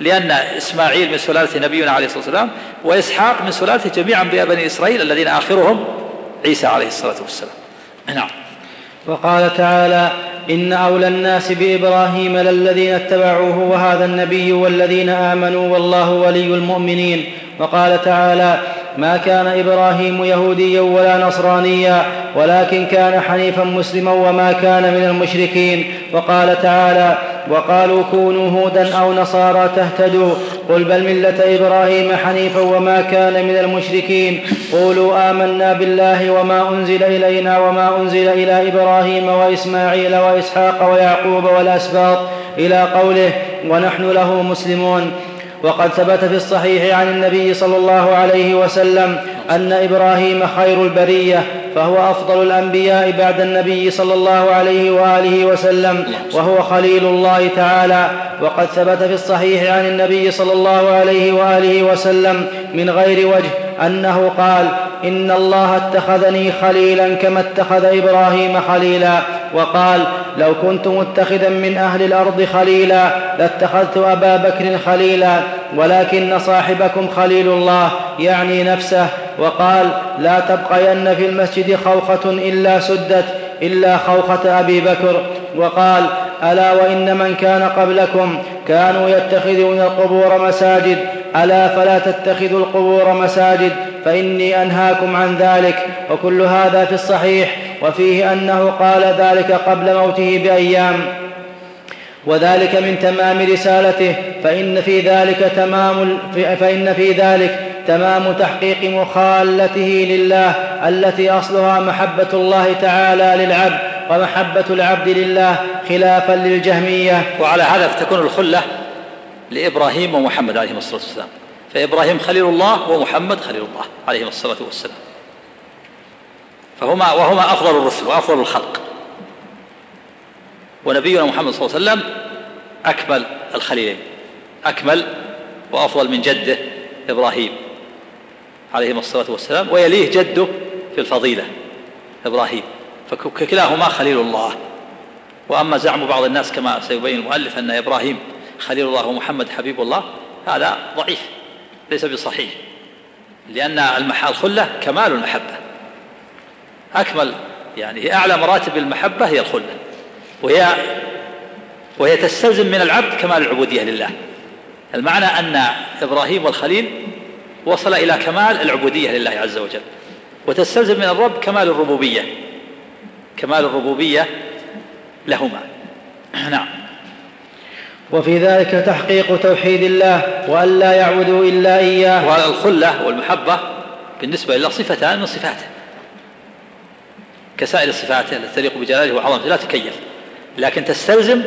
لأن إسماعيل من سلالة نبينا عليه الصلاة والسلام وإسحاق من سلالة جميع أنبياء بني إسرائيل الذين آخرهم عيسى عليه الصلاة والسلام. نعم. وقال تعالى إن أولى الناس بإبراهيم للذين اتبعوه وهذا النبي والذين آمنوا والله ولي المؤمنين. وقال تعالى ما كان إبراهيم يهوديا ولا نصرانيا ولكن كان حنيفا مسلما وما كان من المشركين. وقال تعالى وقالوا كونوا هودا أو نصارى تهتدوا. قل بل ملة إبراهيم حنيفا وما كان من المشركين. قولوا آمنا بالله وما أنزل إلينا وما أنزل إلى إبراهيم وإسماعيل وإسحاق ويعقوب والأسباط إلى قوله ونحن له مسلمون. وقد ثبت في الصحيح عن النبي صلى الله عليه وسلم أن إبراهيم خير البرية فهو أفضل الأنبياء بعد النبي صلى الله عليه وآله وسلم وهو خليل الله تعالى. وقد ثبت في الصحيح عن النبي صلى الله عليه وآله وسلم من غير وجه أنه قال إن الله اتخذني خليلا كما اتخذ إبراهيم خليلا. وقال لو كنت متخذا من أهل الأرض خليلا لاتخذت أبا بكر خليلا ولكن صاحبكم خليل الله يعني نفسه وقال لا تبقين في المسجد خوخة إلا سدت إلا خوخة أبي بكر. وقال ألا وإن من كان قبلكم كانوا يتخذون القبور مساجد ألا فلا تتخذوا القبور مساجد فإني أنهاكم عن ذلك. وكل هذا في الصحيح وفيه أنه قال ذلك قبل موته بأيام. وذلك من تمام رسالته فإن في ذلك تمام فإن في ذلك تمام تحقيق مخالته لله التي أصلها محبة الله تعالى للعبد ومحبة العبد لله خلافا للجهمية. وعلى هذا فتكون الخلة لإبراهيم ومحمد عليهم الصلاة والسلام. فإبراهيم خليل الله ومحمد خليل الله عليهم الصلاة والسلام. فهما وهما أفضل الرسل وأفضل الخلق. ونبينا محمد صلى الله عليه وسلم أكمل الخليلين أكمل وأفضل من جده إبراهيم عليهما الصلاة والسلام ويليه جده في الفضيلة إبراهيم. فكلاهما خليل الله. وأما زعم بعض الناس كما سيبين المؤلف أن إبراهيم خليل الله ومحمد حبيب الله هذا ضعيف ليس بصحيح لأن الخلة كمال المحبة أكمل. يعني هي أعلى مراتب المحبة هي الخلة. وهي وهي تستلزم من العبد كمال العبودية لله. المعنى أن إبراهيم والخليل وصل إلى كمال العبودية لله عز وجل. وتستلزم من الرب كمال الربوبية. كمال الربوبية لهما. نعم. وفي ذلك تحقيق توحيد الله وأن لا يعبدوا إلا إياه. والخلة والمحبة بالنسبة لله صفتان من صفاته. كسائر صفاته التي تليق بجلاله وعظمته لا تكيف لكن تستلزم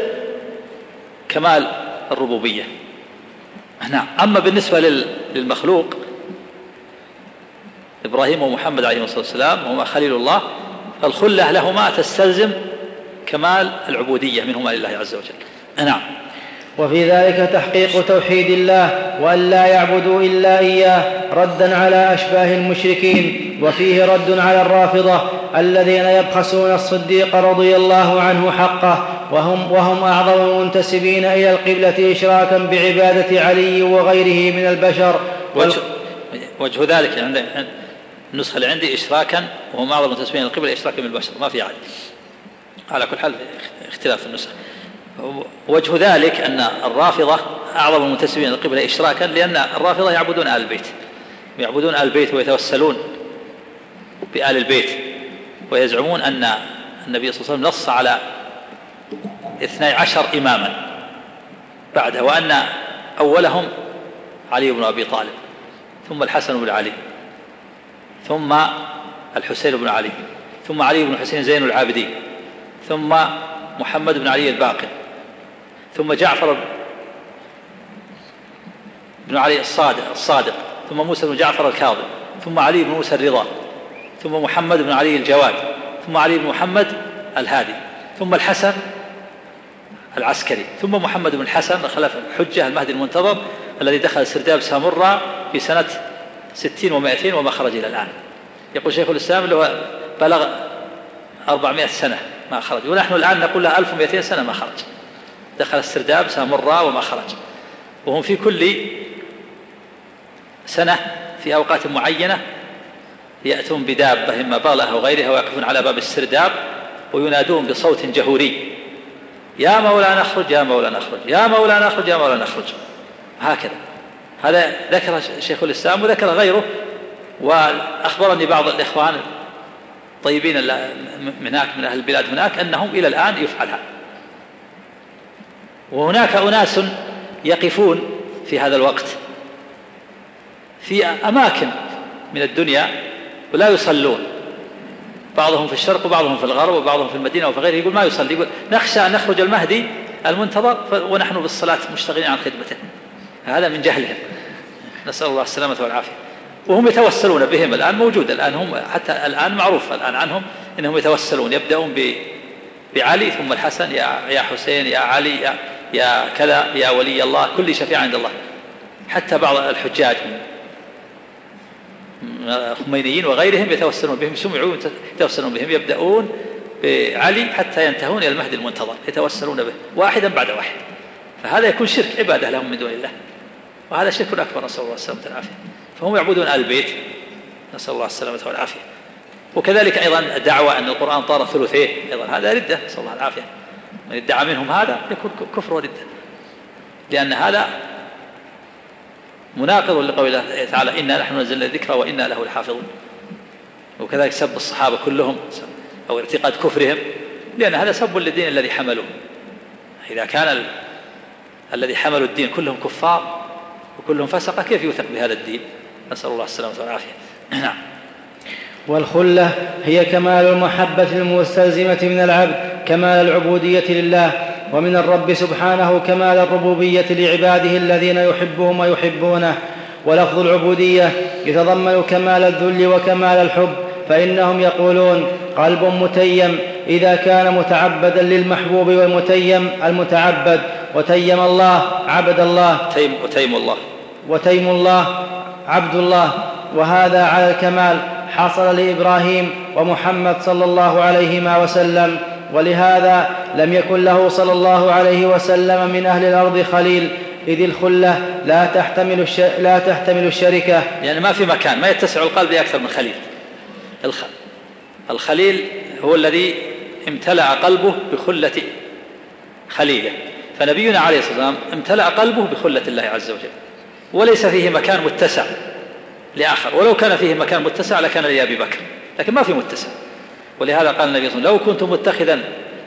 كمال الربوبية. نعم. أما بالنسبة للمخلوق إبراهيم ومحمد عليه الصلاة والسلام هما خليل الله الخلة لهما تستلزم كمال العبودية منهما لله عز وجل. نعم. وفي ذلك تحقيق توحيد الله وأن لا يعبدوا إلا إياه ردا على أشباه المشركين وفيه رد على الرافضة الذين يبخسون الصديق رضي الله عنه حقه وهم, وهم أعظم المنتسبين إلى القبلة إشراكا بعبادة علي وغيره من البشر. وجه, وجه ذلك عند النسخة اللي عندي إشراكا وهم أعظم المنتسبين إلى القبلة إشراكا بالبشر. ما في علي على كل حال اختلاف النسخ وجه ذلك أن الرافضة أعظم المنتسبين إلى القبلة إشراكا لأن الرافضة يعبدون آل البيت يعبدون آل البيت ويتوسلون بآل البيت ويزعمون أن النبي صلى الله عليه وسلم نص على اثني عشر إماما بعده وأن أولهم علي بن أبي طالب ثم الحسن بن علي ثم الحسين بن علي ثم علي بن حسين زين العابدين ثم محمد بن علي الباقر. ثم جعفر بن علي الصادق الصادق ثم موسى بن جعفر الكاظم ثم علي بن موسى الرضا ثم محمد بن علي الجواد ثم علي بن محمد الهادي ثم الحسن العسكري ثم محمد بن الحسن خلف الحجة المهدي المنتظر الذي دخل سرداب سامراء في سنة ستين ومائتين وما خرج إلى الآن. يقول شيخ الإسلام له بلغ أربعمائة سنة ما خرج ونحن الآن نقول له ألف ومائتين سنة ما خرج. دخل السرداب سامراء وما خرج. وهم في كل سنة في أوقات معينة يأتون بدابة إما بغلة أو غيرها ويقفون على باب السرداب وينادون بصوت جهوري. يا مولانا اخرج يا مولانا اخرج يا مولانا اخرج يا مولانا اخرج. هكذا. هذا ذكر شيخ الإسلام وذكر غيره وأخبرني بعض الإخوان الطيبين من هناك من أهل البلاد هناك أنهم إلى الآن يفعل هذا وهناك أناس يقفون في هذا الوقت في أماكن من الدنيا ولا يصلون. بعضهم في الشرق وبعضهم في الغرب وبعضهم في المدينة وفي غيره. يقول ما يصلي؟ يقول نخشى أن نخرج المهدي المنتظر ونحن بالصلاة مشتغلين عن خدمته. هذا من جهلهم. نسأل الله السلامة والعافية. وهم يتوسلون بهم الآن موجود الآن هم حتى الآن معروف الآن عنهم أنهم يتوسلون. يبدأون بعلي ثم الحسن يا يا حسين يا علي يا, يا كذا يا ولي الله كل شفيع عند الله. حتى بعض الحجاج خمينيين وغيرهم يتوسلون بهم سمعوا يتوسلون بهم يبدأون بعلي حتى ينتهون إلى المهدي المنتظر يتوسلون به واحدا بعد واحد. فهذا يكون شرك عبادة لهم من دون الله. وهذا شرك أكبر نسأل الله السلامة والعافية. فهم يعبدون آل البيت نسأل الله السلامة والعافية. وكذلك أيضا الدعوة أن القرآن طار ثلثيه أيضا هذا ردة نسأل الله العافية. من ادعى منهم هذا يكون كفر وردة لأن هذا مناقض لقول الله تعالى إنا نحن نزلنا الذكر وإنا له لحافظون. وكذلك سب الصحابة كلهم أو اعتقاد كفرهم لأن هذا سب للدين الذي حملوه. إذا كان ال... الذي حملوا الدين كلهم كفار وكلهم فسقة كيف يوثق بهذا الدين؟ نسأل الله السلامة والعافية. نعم. والخلة هي كمال المحبة المستلزمة من العبد. كمال العبودية لله ومن الرب سبحانه كمال الربوبية لعباده الذين يحبهم ويحبونه. ولفظ العبودية يتضمن كمال الذل وكمال الحب فإنهم يقولون قلب متيم إذا كان متعبدا للمحبوب والمتيم المتعبد. وتيم الله عبد الله. تيم وتيم الله. وتيم الله عبد الله. وهذا على الكمال حصل لإبراهيم ومحمد صلى الله عليهما وسلم. ولهذا لم يكن له صلى الله عليه وسلم من أهل الأرض خليل إذ الخلة لا تحتمل الش... لا تحتمل الشركة. يعني ما في مكان ما يتسع القلب لأكثر من خليل. الخ... الخليل هو الذي امتلأ قلبه بخلة خليله. فنبينا عليه الصلاة والسلام امتلأ قلبه بخلة الله عز وجل. وليس فيه مكان متسع لآخر. ولو كان فيه مكان متسع لكان لأبي بكر لكن ما في متسع. ولهذا قال النبي صلى الله عليه وسلم لو كنت متخذا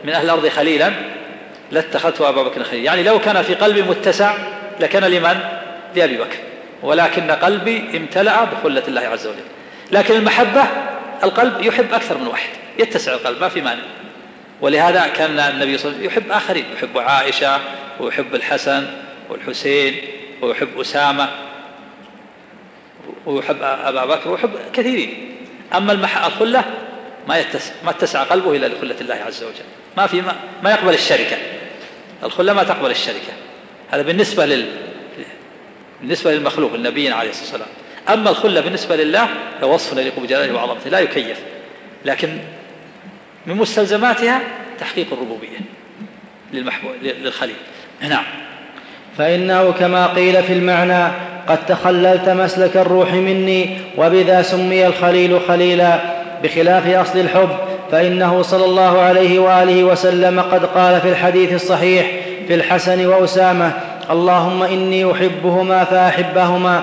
من أهل الأرض خليلا لاتخذت أبا بكر خليلا. يعني لو كان في قلبي متسع لكان لمن؟ لأبي بكر. ولكن قلبي امتلأ بخلة الله عز وجل. لكن المحبة القلب يحب أكثر من واحد. يتسع القلب ما في مانع. ولهذا كان النبي صلى الله عليه وسلم يحب آخرين. يحب عائشة ويحب الحسن والحسين ويحب أسامة ويحب أبا بكر ويحب كثيرين. أما الخلة ما يتسع ما اتسع قلبه إلا لخلة الله عز وجل. ما في ما, ما يقبل الشركة. الخلة ما تقبل الشركة. هذا بالنسبة لل بالنسبة للمخلوق النبي عليه الصلاة والسلام. أما الخلة بالنسبة لله فوصف يليق بجلاله وعظمته. لا يكيف. لكن من مستلزماتها تحقيق الربوبية للمحبوب للخليل. نعم. فإنه كما قيل في المعنى قد تخللت مسلك الروح مني وبذا سمي الخليل خليلا. بخلاف أصل الحب فإنه صلى الله عليه وآله وسلم قد قال في الحديث الصحيح في الحسن وأسامة اللهم إني أحبهما فأحبهما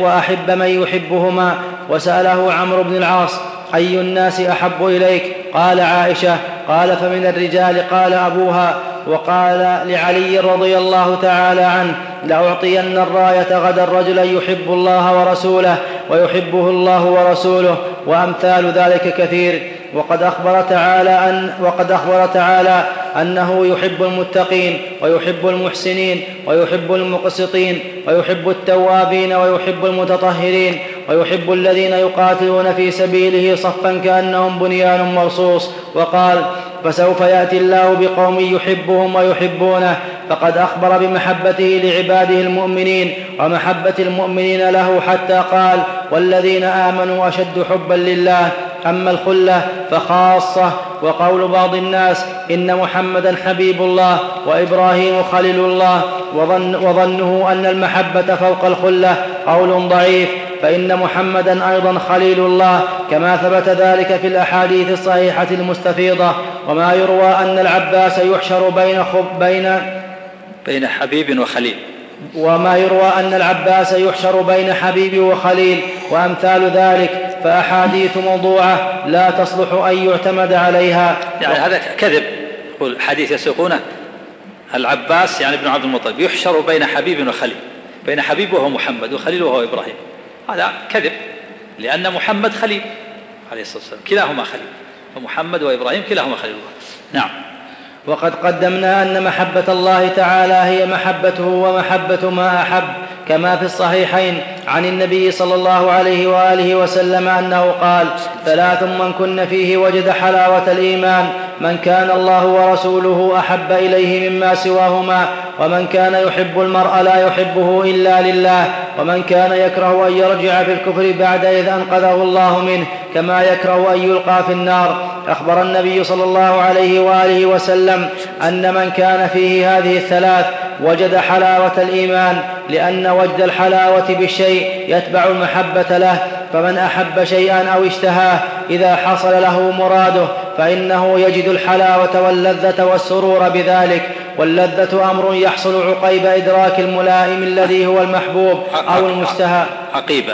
وأحب من يحبهما وسأله عمرو بن العاص أي الناس أحب إليك؟ قال عائشة قال فمن الرجال قال أبوها وقال لعلي رضي الله تعالى عنه لأعطين الراية غدا رجلا يحب الله ورسوله ويحبه الله ورسوله وأمثال ذلك كثير. وقد أخبر تعالى أن وقد أخبر تعالى أنه يحب المتقين ويحب المحسنين ويحب المقسطين ويحب التوابين ويحب المتطهرين ويحب الذين يقاتلون في سبيله صفا كأنهم بنيان مرصوص. وقال فسوف يأتي الله بقوم يحبهم ويحبونه فقد أخبر بمحبته لعباده المؤمنين ومحبة المؤمنين له حتى قال والذين آمنوا أشد حبا لله أما الخلة فخاصة. وقول بعض الناس إن محمدا حبيب الله وإبراهيم خليل الله. وظن وظنه أن المحبة فوق الخلة قول ضعيف فإن محمدا أيضا خليل الله. كما ثبت ذلك في الأحاديث الصحيحة المستفيضة. وما يروى أن العباس يحشر بين خب بين بين حبيب وخليل. وما يروى أن العباس يحشر بين حبيب وخليل وأمثال ذلك فأحاديث موضوعة لا تصلح أن يعتمد عليها. يعني هذا كذب. يقول حديث يسوقونه. العباس يعني ابن عبد المطلب يحشر بين حبيب وخليل. بين حبيب وهو محمد وخليل وهو إبراهيم. هذا كذب. لأن محمد خليل عليه الصلاة والسلام. كلاهما خليل. فمحمد وإبراهيم كلاهما خليل. الله نعم. وقد قدمنا أن محبة الله تعالى هي محبته ومحبة ما أحب. كما في الصحيحين عن النبي صلى الله عليه وآله وسلم أنه قال ثلاث من كن فيه وجد حلاوة الإيمان من كان الله ورسوله أحب إليه مما سواهما ومن كان يحب المرء لا يحبه إلا لله ومن كان يكره أن يرجع في الكفر بعد إذ أنقذه الله منه كما يكره أن يلقى في النار. أخبر النبي صلى الله عليه وآله وسلم أن من كان فيه هذه الثلاث وجد حلاوة الإيمان لأن وجد الحلاوة بالشيء يتبع المحبة له فمن أحب شيئا أو اشتهاه إذا حصل له مراده فإنه يجد الحلاوة واللذة والسرور بذلك واللذة أمر يحصل عقيب إدراك الملائم الذي هو المحبوب أو المشتهى عقيبة.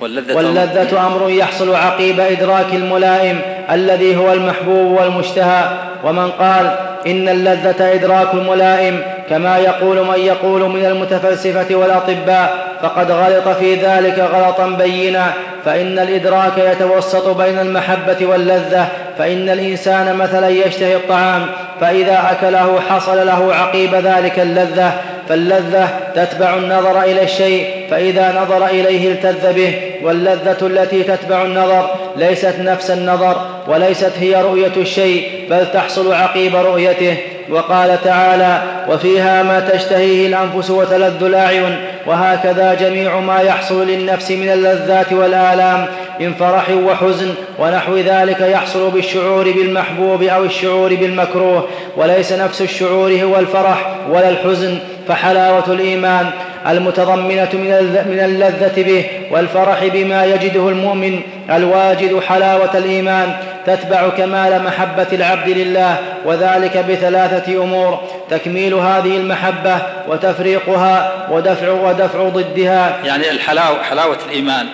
واللذة, واللذة أمر يحصل عقيب إدراك الملائم الذي هو المحبوب والمشتهى ومن قال إن اللذة إدراك الملائم كما يقول من يقول من المتفلسفة والأطباء فقد غلط في ذلك غلطا بينا فإن الإدراك يتوسط بين المحبة واللذة فإن الإنسان مثلا يشتهي الطعام فإذا أكله حصل له عقيب ذلك اللذة فاللذة تتبع النظر إلى الشيء فإذا نظر إليه التذ به واللذة التي تتبع النظر ليست نفس النظر وليست هي رؤية الشيء بل تحصل عقيب رؤيته. وقال تعالى وفيها ما تشتهيه الأنفس وتلذ الأعين وهكذا جميع ما يحصل للنفس من اللذات والآلام من فرح وحزن ونحو ذلك يحصل بالشعور بالمحبوب أو الشعور بالمكروه وليس نفس الشعور هو الفرح ولا الحزن فحلاوة الإيمان المتضمنة من اللذة به والفرح بما يجده المؤمن الواجد حلاوة الإيمان تتبع كمال محبة العبد لله وذلك بثلاثة أمور تكميل هذه المحبة وتفريقها ودفع ودفع ضدها. يعني الحلاوه حلاوة الإيمان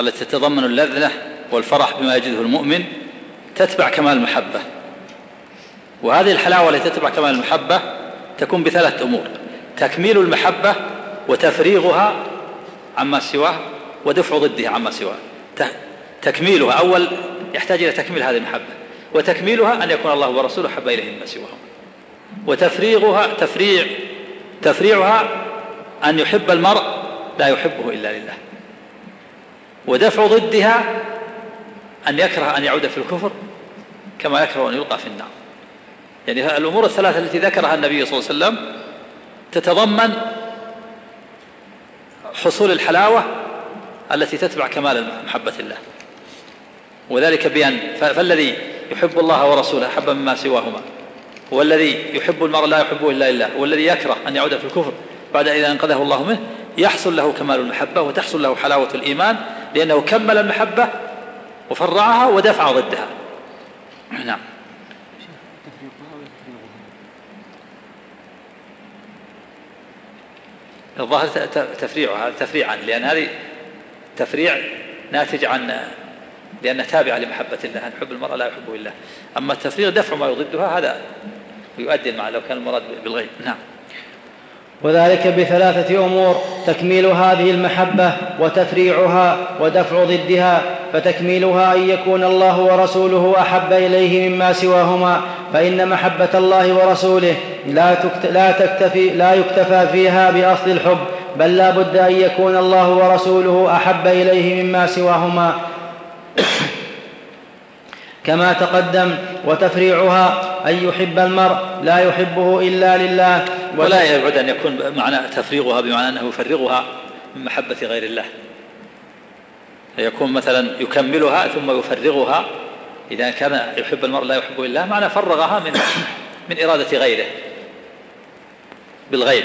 التي تتضمن اللذة والفرح بما يجده المؤمن تتبع كمال المحبة. وهذه الحلاوة التي تتبع كمال المحبة تكون بثلاث أمور. تكميل المحبة وتفريغها عما سواه ودفع ضدها عما سواه. تكميلها. أول يحتاج إلى تكميل هذه المحبة. وتكميلها أن يكون الله ورسوله حب إليه مما سواهم وتفريغها تفريع تفريعها أن يحب المرء لا يحبه إلا لله. ودفع ضدها أن يكره أن يعود في الكفر كما يكره أن يلقى في النار. يعني الأمور الثلاثة التي ذكرها النبي صلى الله عليه وسلم تتضمن حصول الحلاوة التي تتبع كمال محبة الله. وذلك بأن فالذي يحب الله ورسوله أحب مما سواهما. هو الذي يحب المرء لا يحبه إلا لله. والذي يكره أن يعود في الكفر بعد إذا أنقذه الله منه يحصل له كمال المحبة وتحصل له حلاوة الإيمان لأنه كمل المحبة وفرعها ودفع ضدها. نعم. الظاهر تفريعها تفريعا لأن هذه تفريع ناتج عن لأنها تابعة لمحبة الله أن حب المرأة لا يحبه إلا أما التفريغ دفع ما يضدها هذا يؤدي المعنى لو كان المراد بالغيب. نعم. وذلك بثلاثة أمور تكميل هذه المحبة وتفريعها ودفع ضدها فتكميلها أن يكون الله ورسوله أحب إليه مما سواهما. فإن محبة الله ورسوله لا, لا, تكتفي لا يكتفى فيها بأصل الحب بل لا بد أن يكون الله ورسوله أحب إليه مما سواهما. كما تقدم وتفريعها أن يحب المرء لا يحبه إلا لله. ولا يبعد أن يكون معنى تفريغها بمعنى أنه يفرغها من محبة غير الله. فيكون مثلا يكملها ثم يفرغها إذا كان يحب المرء لا يحبه إلا معنى فرغها من من إرادة غيره بالغير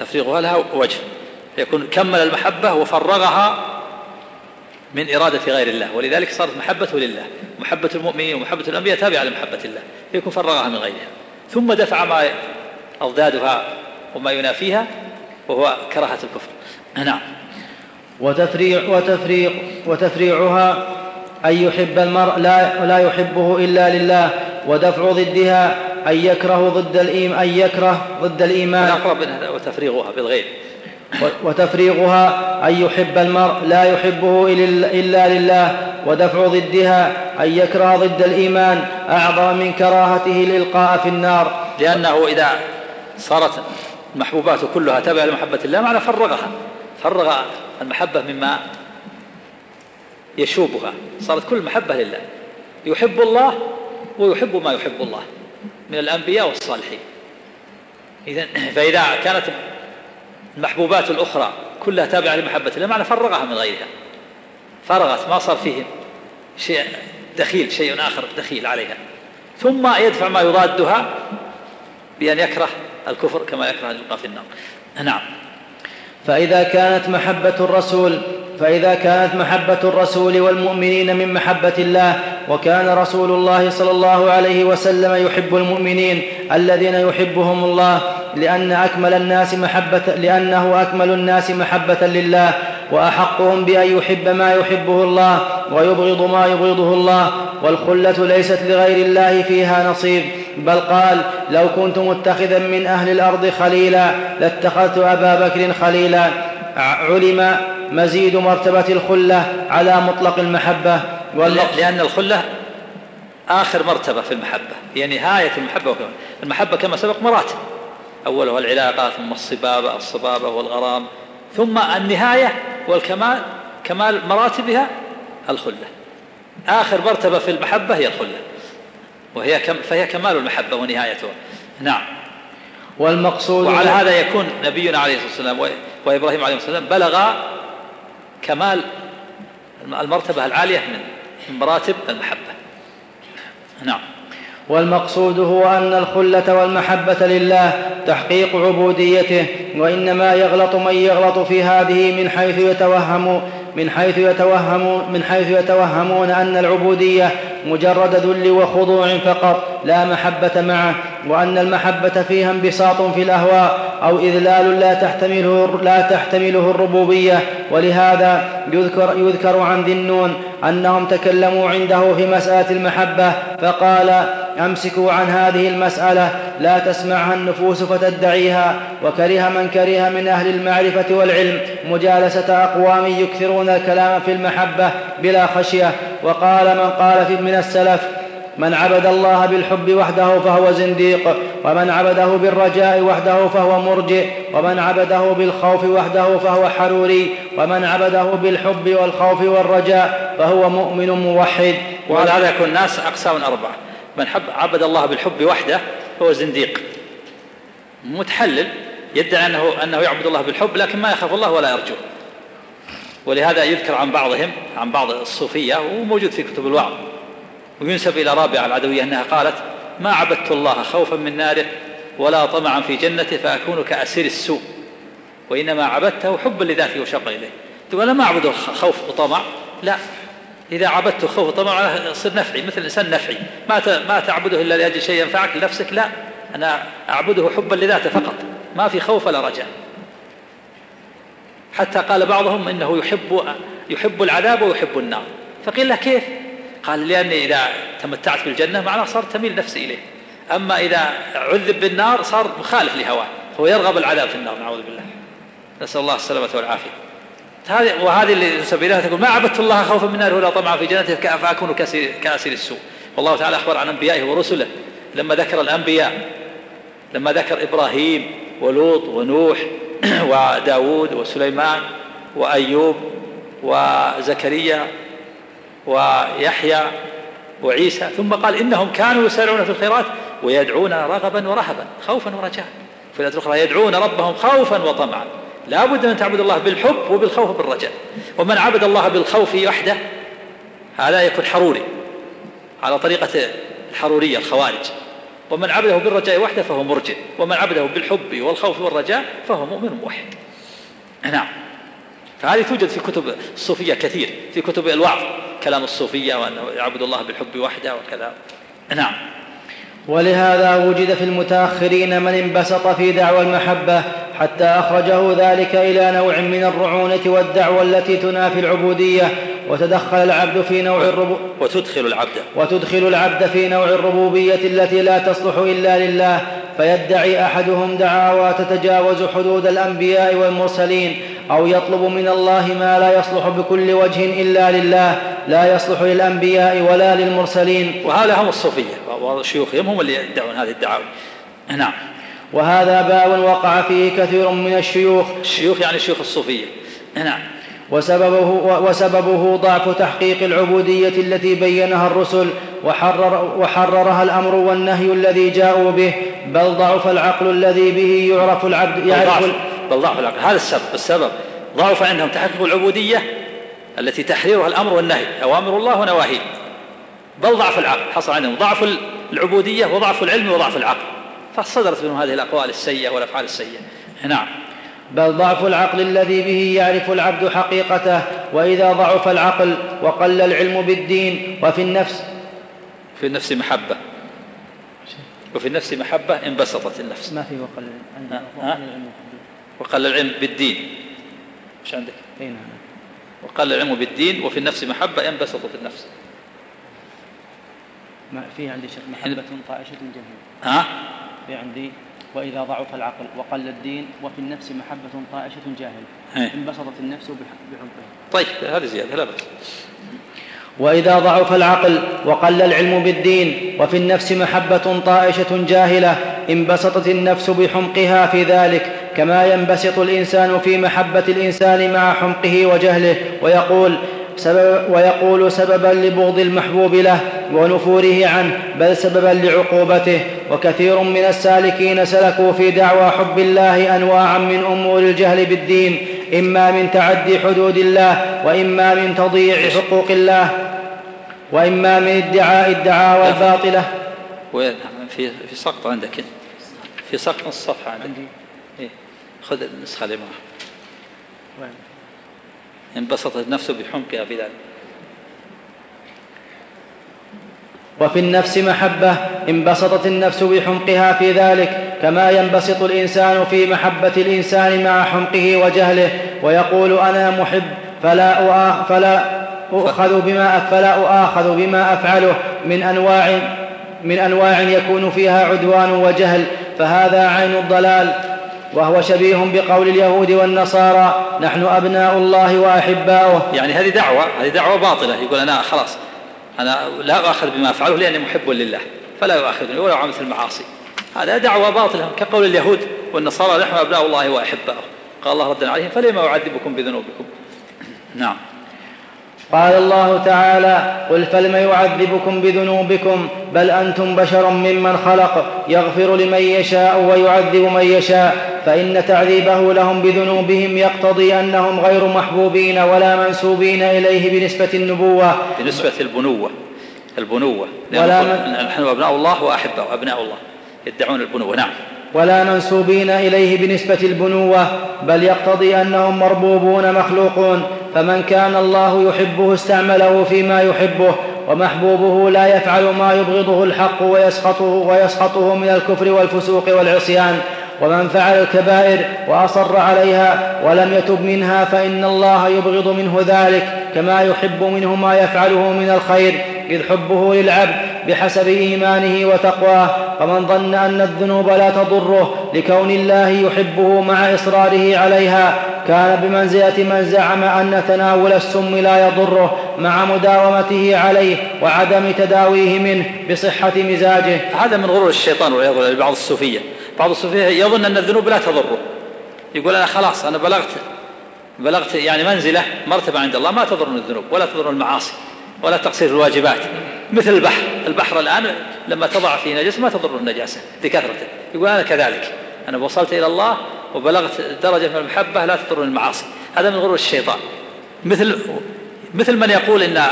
تفريغها لها وجه. يكون كمل المحبة وفرغها من إرادة غير الله ولذلك صارت محبته لله. محبة المؤمنين ومحبة الأنبياء تابعة لمحبة الله يكون فرغها من غيرها. ثم دفع ما أضدادها وما ينافيها وهو كراهة الكفر. نعم. وتفريع وتفريع وتفريعها أن يحب المرء لا, لا يحبه إلا لله ودفع ضدها أن يكره ضد الإيمان أن يكره ضد الإيمان. أقرب وتفريغها بالغير وتفريغها أن يحب المرء لا يحبه إلا لله ودفع ضدها أن يكره ضد الإيمان. أعظم من كراهته الإلقاء في النار. لأنه إذا صارت المحبوبات كلها تابعة لمحبة الله معنى فرغها. فرغ المحبة مما يشوبها. صارت كل محبة لله. يحب الله ويحب ما يحب الله من الأنبياء والصالحين. إذا فإذا كانت المحبوبات الأخرى كلها تابعة لمحبة الله معنى فرغها من غيرها. فرغت ما صار فيه شيء دخيل شيء آخر دخيل عليها. ثم يدفع ما يضادها بأن يكره الكفر كما يكره أن يلقى في النار. نعم. فإذا كانت محبة الرسول فإذا كانت محبة الرسول والمؤمنين من محبة الله وكان رسول الله صلى الله عليه وسلم يحب المؤمنين الذين يحبهم الله لأن أكمل الناس محبة لأنه أكمل الناس محبة لله وأحقهم بأن يحب ما يحبه الله ويبغض ما يبغضه الله والخلة ليست لغير الله فيها نصيب. بل قال لو كنت متخذا من أهل الأرض خليلا لاتخذت أبا بكر خليلا. علم مزيد مرتبة الخلة على مطلق المحبة لأن الخلة آخر مرتبة في المحبة هي يعني نهاية المحبة المحبة كما سبق مراتب أولها العلاقة ثم الصبابة الصبابة والغرام ثم النهاية والكمال كمال مراتبها الخلة. آخر مرتبة في المحبة هي الخلة. وهي كم فهي كمال المحبة ونهايتها. نعم. والمقصود وعلى هذا يكون نبينا عليه الصلاة والسلام وإبراهيم عليه الصلاة والسلام بلغا كمال المرتبة العالية من مراتب المحبة. نعم. والمقصود هو أن الخلة والمحبة لله تحقيق عبوديته وإنما يغلط من يغلط في هذه من حيث يتوهم من حيث يتوهم من حيث يتوهمون أن العبودية مجرد ذل وخضوع فقط لا محبة معه وأن المحبة فيها انبساط في الأهواء أو إذلال لا تحتمله لا تحتمله الربوبية. ولهذا يذكر يذكر عن ذي النون أنهم تكلموا عنده في مسألة المحبة فقال امسكوا عن هذه المسألة لا تسمعها النفوس فتدعيها وكره من كره من أهل المعرفة والعلم مجالسة أقوام يكثرون الكلام في المحبة بلا خشية. وقال من قال في من السلف من عبد الله بالحب وحده فهو زنديق ومن عبده بالرجاء وحده فهو مرجئ ومن عبده بالخوف وحده فهو حروري ومن عبده بالحب والخوف والرجاء فهو مؤمن موحد. وعلى هذا يكون الناس أقسام أربعة. من حب عبد الله بالحب وحده هو زنديق. متحلل يدعي أنه, أنه يعبد الله بالحب لكن ما يخاف الله ولا يرجوه ولهذا يذكر عن بعضهم عن بعض الصوفية وموجود في كتب الوعظ. وينسب إلى رابعة العدوية أنها قالت ما عبدت الله خوفا من ناره ولا طمعا في جنته فأكون كأسير السوء. وإنما عبدته حبا لذاته وشوقا إليه. تقول أنا ما أعبده خوف وطمع؟ لا. إذا عبدته خوف وطمع يصير نفعي مثل الإنسان نفعي. ما ما تعبده إلا لأجل شيء ينفعك لنفسك لا. أنا أعبده حبا لذاته فقط. ما في خوف ولا رجاء. حتى قال بعضهم إنه يحب يحب العذاب ويحب النار. فقيل له كيف؟ قال لأني إذا تمتعت بالجنة معناه صار تميل نفسي إليه. أما إذا عذب بالنار صار مخالف لهواه فهو يرغب العذاب في النار نعوذ بالله. نسأل الله السلامة والعافية. هذه وهذه اللي نسب إليها تقول ما عبدت الله خوفا من نار ولا طمعا في جنته فأكون كأسير السوء. والله تعالى أخبر عن أنبيائه ورسله. لما ذكر الأنبياء لما ذكر إبراهيم ولوط ونوح وداود وسليمان وأيوب وزكريا ويحيى وعيسى ثم قال إنهم كانوا يسارعون في الخيرات ويدعون رغبا ورهبا خوفا ورجاء. في الآية الأخرى يدعون ربهم خوفا وطمعا. لا بد أن تعبد الله بالحب وبالخوف وبالرجاء. ومن عبد الله بالخوف وحده هذا يكون حروري على طريقة الحرورية الخوارج. ومن عبده بالرجاء وحده فهو مرجئ. ومن عبده بالحب والخوف والرجاء فهو مؤمن موحد. نعم. فهذه توجد في كتب الصوفية كثير في كتب الوعظ كلام الصوفية وأنه يعبد الله بالحب وحده وكذا. نعم. ولهذا وجد في المتأخرين من انبسط في دعوى المحبة حتى أخرجه ذلك إلى نوع من الرعونة والدعوى التي تنافي العبودية وتدخل العبد في نوع الربو وتدخل العبد. وتدخل العبد في نوع الربوبية التي لا تصلح إلا لله فيدعي أحدهم دعاوى تتجاوز حدود الأنبياء والمرسلين أو يطلب من الله ما لا يصلح بكل وجه إلا لله لا يصلح للأنبياء ولا للمرسلين. وهؤلاء هم الصوفية. وشيوخهم هم اللي يدعون هذه الدعاوى. نعم. وهذا باب وقع فيه كثير من الشيوخ. الشيوخ يعني شيوخ الصوفية. نعم. وسببه, وسببه ضعف تحقيق العبودية التي بينها الرسل وحرر وحررها الأمر والنهي الذي جاءوا به بل ضعف العقل الذي به يعرف العبد يعرف بل ضعف العقل. هذا السبب. السبب ضعف عندهم تحقق العبودية التي تحريرها الأمر والنهي. أوامر الله ونواهيه. بل ضعف العقل حصل عندهم. ضعف العبودية وضعف العلم وضعف العقل. فصدرت منهم هذه الأقوال السيئة والأفعال السيئة. نعم. بل ضعف العقل الذي به يعرف العبد حقيقته وإذا ضعف العقل وقل العلم بالدين وفي النفس في النفس محبة. وفي النفس محبة انبسطت النفس. ما في وقل العلم. وقل العلم بالدين. إيش عندك؟ أي نعم. وقل العلم بالدين وفي النفس محبة انبسطت النفس. في عندي شيخ محبة طائشة جميلة. ها؟ في عندي وإذا ضعف العقل وقل الدين وفي النفس محبة طائشة جاهل انبسطت النفس بحبه طيب هذه زيادة لا بأس. وإذا ضعف العقل وقل العلم بالدين وفي النفس محبة طائشة جاهلة انبسطت النفس بحمقها في ذلك كما ينبسط الإنسان في محبة الإنسان مع حمقه وجهله ويقول سبب ويقول سببا لبغض المحبوب له ونفوره عنه بل سببا لعقوبته. وكثير من السالكين سلكوا في دعوى حب الله انواعا من أمور الجهل بالدين إما من تعدي حدود الله وإما من تضييع حقوق الله وإما من ادعاء الدعاوى الباطلة. وين في في سقط عندك. في سقط الصفحة عندك. إيه؟ خذ النسخة اللي انبسطت نفسه بحمقها ذلك وفي النفس محبة انبسطت النفس بحمقها في ذلك كما ينبسط الإنسان في محبة الإنسان مع حمقه وجهله ويقول أنا محب فلا فلا أؤخذ بما فلا أؤاخذ بما أفعله من أنواع من أنواع يكون فيها عدوان وجهل فهذا عين الضلال. وهو شبيه بقول اليهود والنصارى نحن أبناء الله وأحباؤه. يعني هذه دعوة هذه دعوة باطلة. يقول أنا خلاص أنا لا أؤاخذ بما أفعله لأني محب لله فلا يؤاخذني ولا عملت المعاصي. هذا دعوة باطلة كقول اليهود والنصارى نحن أبناء الله وأحباؤه. قال الله ردا عليهم فلما أعذبكم بذنوبكم؟ نعم. قال الله تعالى قل فلم يعذبكم بذنوبكم بل أنتم بشر ممن خلق يغفر لمن يشاء ويعذب من يشاء. فإن تعذيبه لهم بذنوبهم يقتضي أنهم غير محبوبين ولا منسوبين إليه بنسبة النبوة. بنسبة البنوة. البنوة. ولا من نحن أبناء الله وأحبه أبناء الله. يدعون البنوة. نعم. ولا منسوبين إليه بنسبة البنوة بل يقتضي أنهم مربوبون مخلوقون. فمن كان الله يحبه استعمله فيما يحبه ومحبوبه لا يفعل ما يبغضه الحق ويسخطه ويسخطه من الكفر والفسوق والعصيان. ومن فعل الكبائر وأصر عليها ولم يتب منها فإن الله يبغض منه ذلك كما يحب منه ما يفعله من الخير إذ حبه للعبد بحسب إيمانه وتقواه. فمن ظن أن الذنوب لا تضره لكون الله يحبه مع إصراره عليها كان بمنزلة من زعم أن تناول السم لا يضره مع مداومته عليه وعدم تداويه منه بصحة مزاجه. هذا من غرور الشيطان والعياذ بالله لبعض الصوفية. بعض الصوفية يظن أن الذنوب لا تضره. يقول أنا خلاص أنا بلغت بلغت يعني منزلة مرتبة عند الله ما تضرني الذنوب ولا تضر المعاصي ولا تقصير الواجبات. مثل البحر البحر الآن لما تضع فيه نجس ما تضر النجاسة لكثرته يقول أنا كذلك أنا وصلت إلى الله وبلغت درجة من المحبة لا تضر المعاصي. هذا من غرور الشيطان. مثل مثل من يقول إن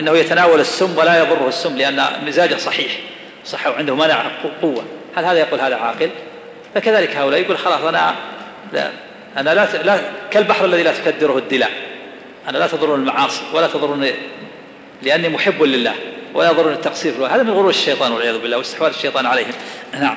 إنه يتناول السم ولا يضره السم لأن مزاجه صحيح صح وعنده منع قوة. هل هذا يقول هذا عاقل؟ فكذلك هؤلاء يقول خلاص أنا لا أنا لا, لا كالبحر الذي لا تكدره الدلاء. أنا لا تضر المعاصي ولا تضرني لأني محب لله ولا يضرني التقصير. هذا من غرور الشيطان والعياذ بالله واستحواذ الشيطان عليهم. نعم.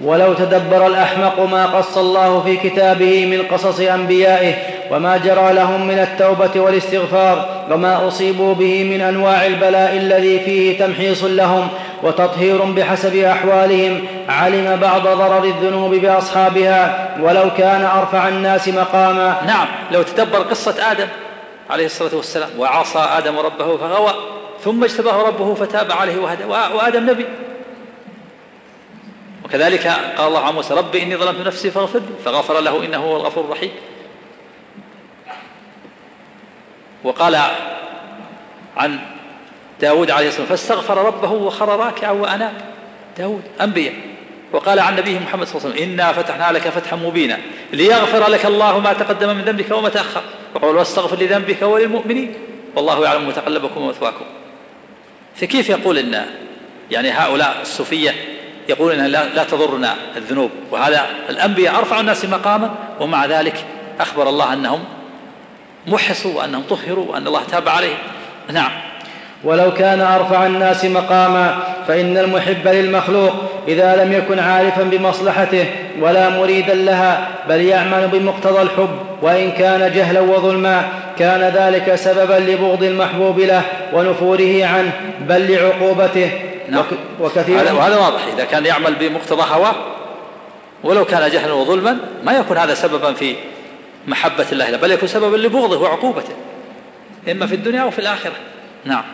ولو تدبر الأحمق ما قص الله في كتابه من قصص أنبيائه وما جرى لهم من التوبة والاستغفار وما أصيبوا به من أنواع البلاء الذي فيه تمحيص لهم وتطهير بحسب أحوالهم علم بعض ضرر الذنوب بأصحابها ولو كان أرفع الناس مقاما. نعم لو تدبر قصة آدم عليه الصلاة والسلام وعصى آدم ربه فغوى ثم اجتباه ربه فتاب عليه وهدى وآدم نبي. وكذلك قال الله عن موسى رب إني ظلمت نفسي فاغفر لي. فغفر له إنه هو الغفور الرحيم. وقال عن داود عليه والسلام فاستغفر ربه وخر راكعا وأناب. داود أنبياء. وقال عن نبيه محمد صلى الله عليه وسلم إنا فتحنا لك فتحا مبينا ليغفر لك الله ما تقدم من ذنبك وما تأخر. وقال واستغفر لذنبك وللمؤمنين والله يعلم متقلبكم ومثواكم. فكيف يقول إن يعني هؤلاء الصوفية يقولون إن لا, تضرنا الذنوب. وهذا الأنبياء أرفع الناس مقاما ومع ذلك أخبر الله أنهم محصوا وأنهم طهروا وأن الله تاب عليهم. نعم. ولو كان أرفع الناس مقاما فإن المحب للمخلوق إذا لم يكن عارفا بمصلحته ولا مريدا لها بل يعمل بمقتضى الحب وإن كان جهلا وظلما كان ذلك سببا لبغض المحبوب له ونفوره عنه بل لعقوبته. نعم. وكثير. هذا وهذا واضح. إذا كان يعمل بمقتضى هواه ولو كان جهلا وظلما ما يكون هذا سببا في محبة الله له بل يكون سببا لبغضه وعقوبته إما في الدنيا وفي الآخرة. نعم.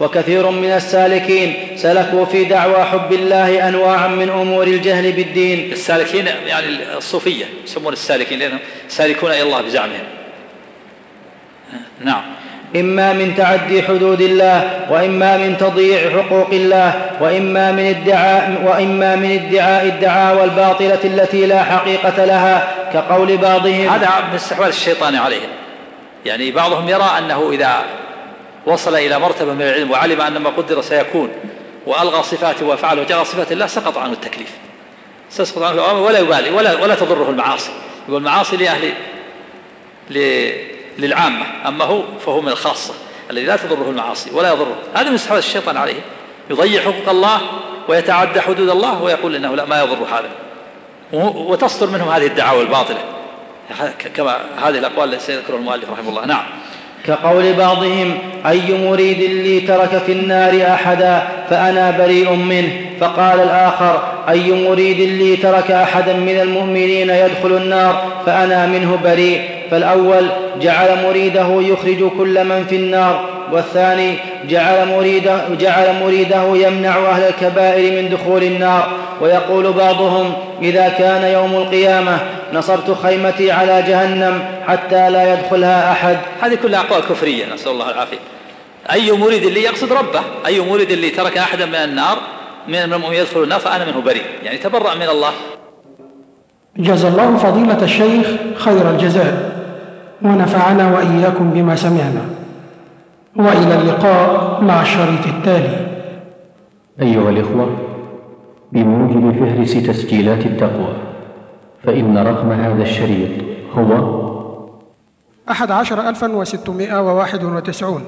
وكثير من السالكين سلكوا في دعوى حب الله انواعا من أمور الجهل بالدين. السالكين يعني الصوفية يسمون السالكين لأنهم سالكون إلى الله بزعمهم. نعم. إما من تعدي حدود الله وإما من تضييع حقوق الله وإما من ادعاء وإما من ادعاء الدعاوى الباطلة التي لا حقيقة لها كقول بعضهم هذا من استحواذ الشيطان عليهم. يعني بعضهم يرى أنه إذا وصل إلى مرتبة من العلم وعلم أن ما قدر سيكون وألغى صفاته وفعل وجعل صفات الله سقط عنه التكليف. سيسقط عنه ولا يبالي ولا, ولا تضره المعاصي. يقول المعاصي لأهل للعامة أما هو فهو من الخاصة الذي لا تضره المعاصي ولا يضره. هذا من استحواذ الشيطان عليه. يضيع حقوق الله ويتعدى حدود الله ويقول إنه لا ما يضر هذا. وتصدر منهم هذه الدعاوى الباطلة. كما هذه الأقوال التي سيذكرها المؤلف رحمه الله. نعم. كقول بعضهم أي مريد لي ترك في النار أحدا فأنا بريء منه؟ فقال الآخر أي مريد لي ترك أحدا من المؤمنين يدخل النار فأنا منه بريء؟ فالأول جعل مريده يخرج كل من في النار والثاني جعل مريده, جعل مريده يمنع أهل الكبائر من دخول النار. ويقول بعضهم إذا كان يوم القيامة نصبت خيمتي على جهنم حتى لا يدخلها أحد. هذه كلها أقوال كفرية نسأل الله العافية. أي مريد اللي يقصد ربه؟ أي مريد اللي ترك أحدا من النار من المؤمنين يدخل النار فأنا منه بريء. يعني تبرأ من الله. جزا الله فضيلة الشيخ خير الجزاء ونفعنا وإياكم بما سمعنا. وإلى اللقاء مع الشريط التالي. أيها الإخوة بموجب فهرس تسجيلات التقوى فإن رقم هذا الشريط هو أحد عشر ألفا وستمائة وواحد وتسعون.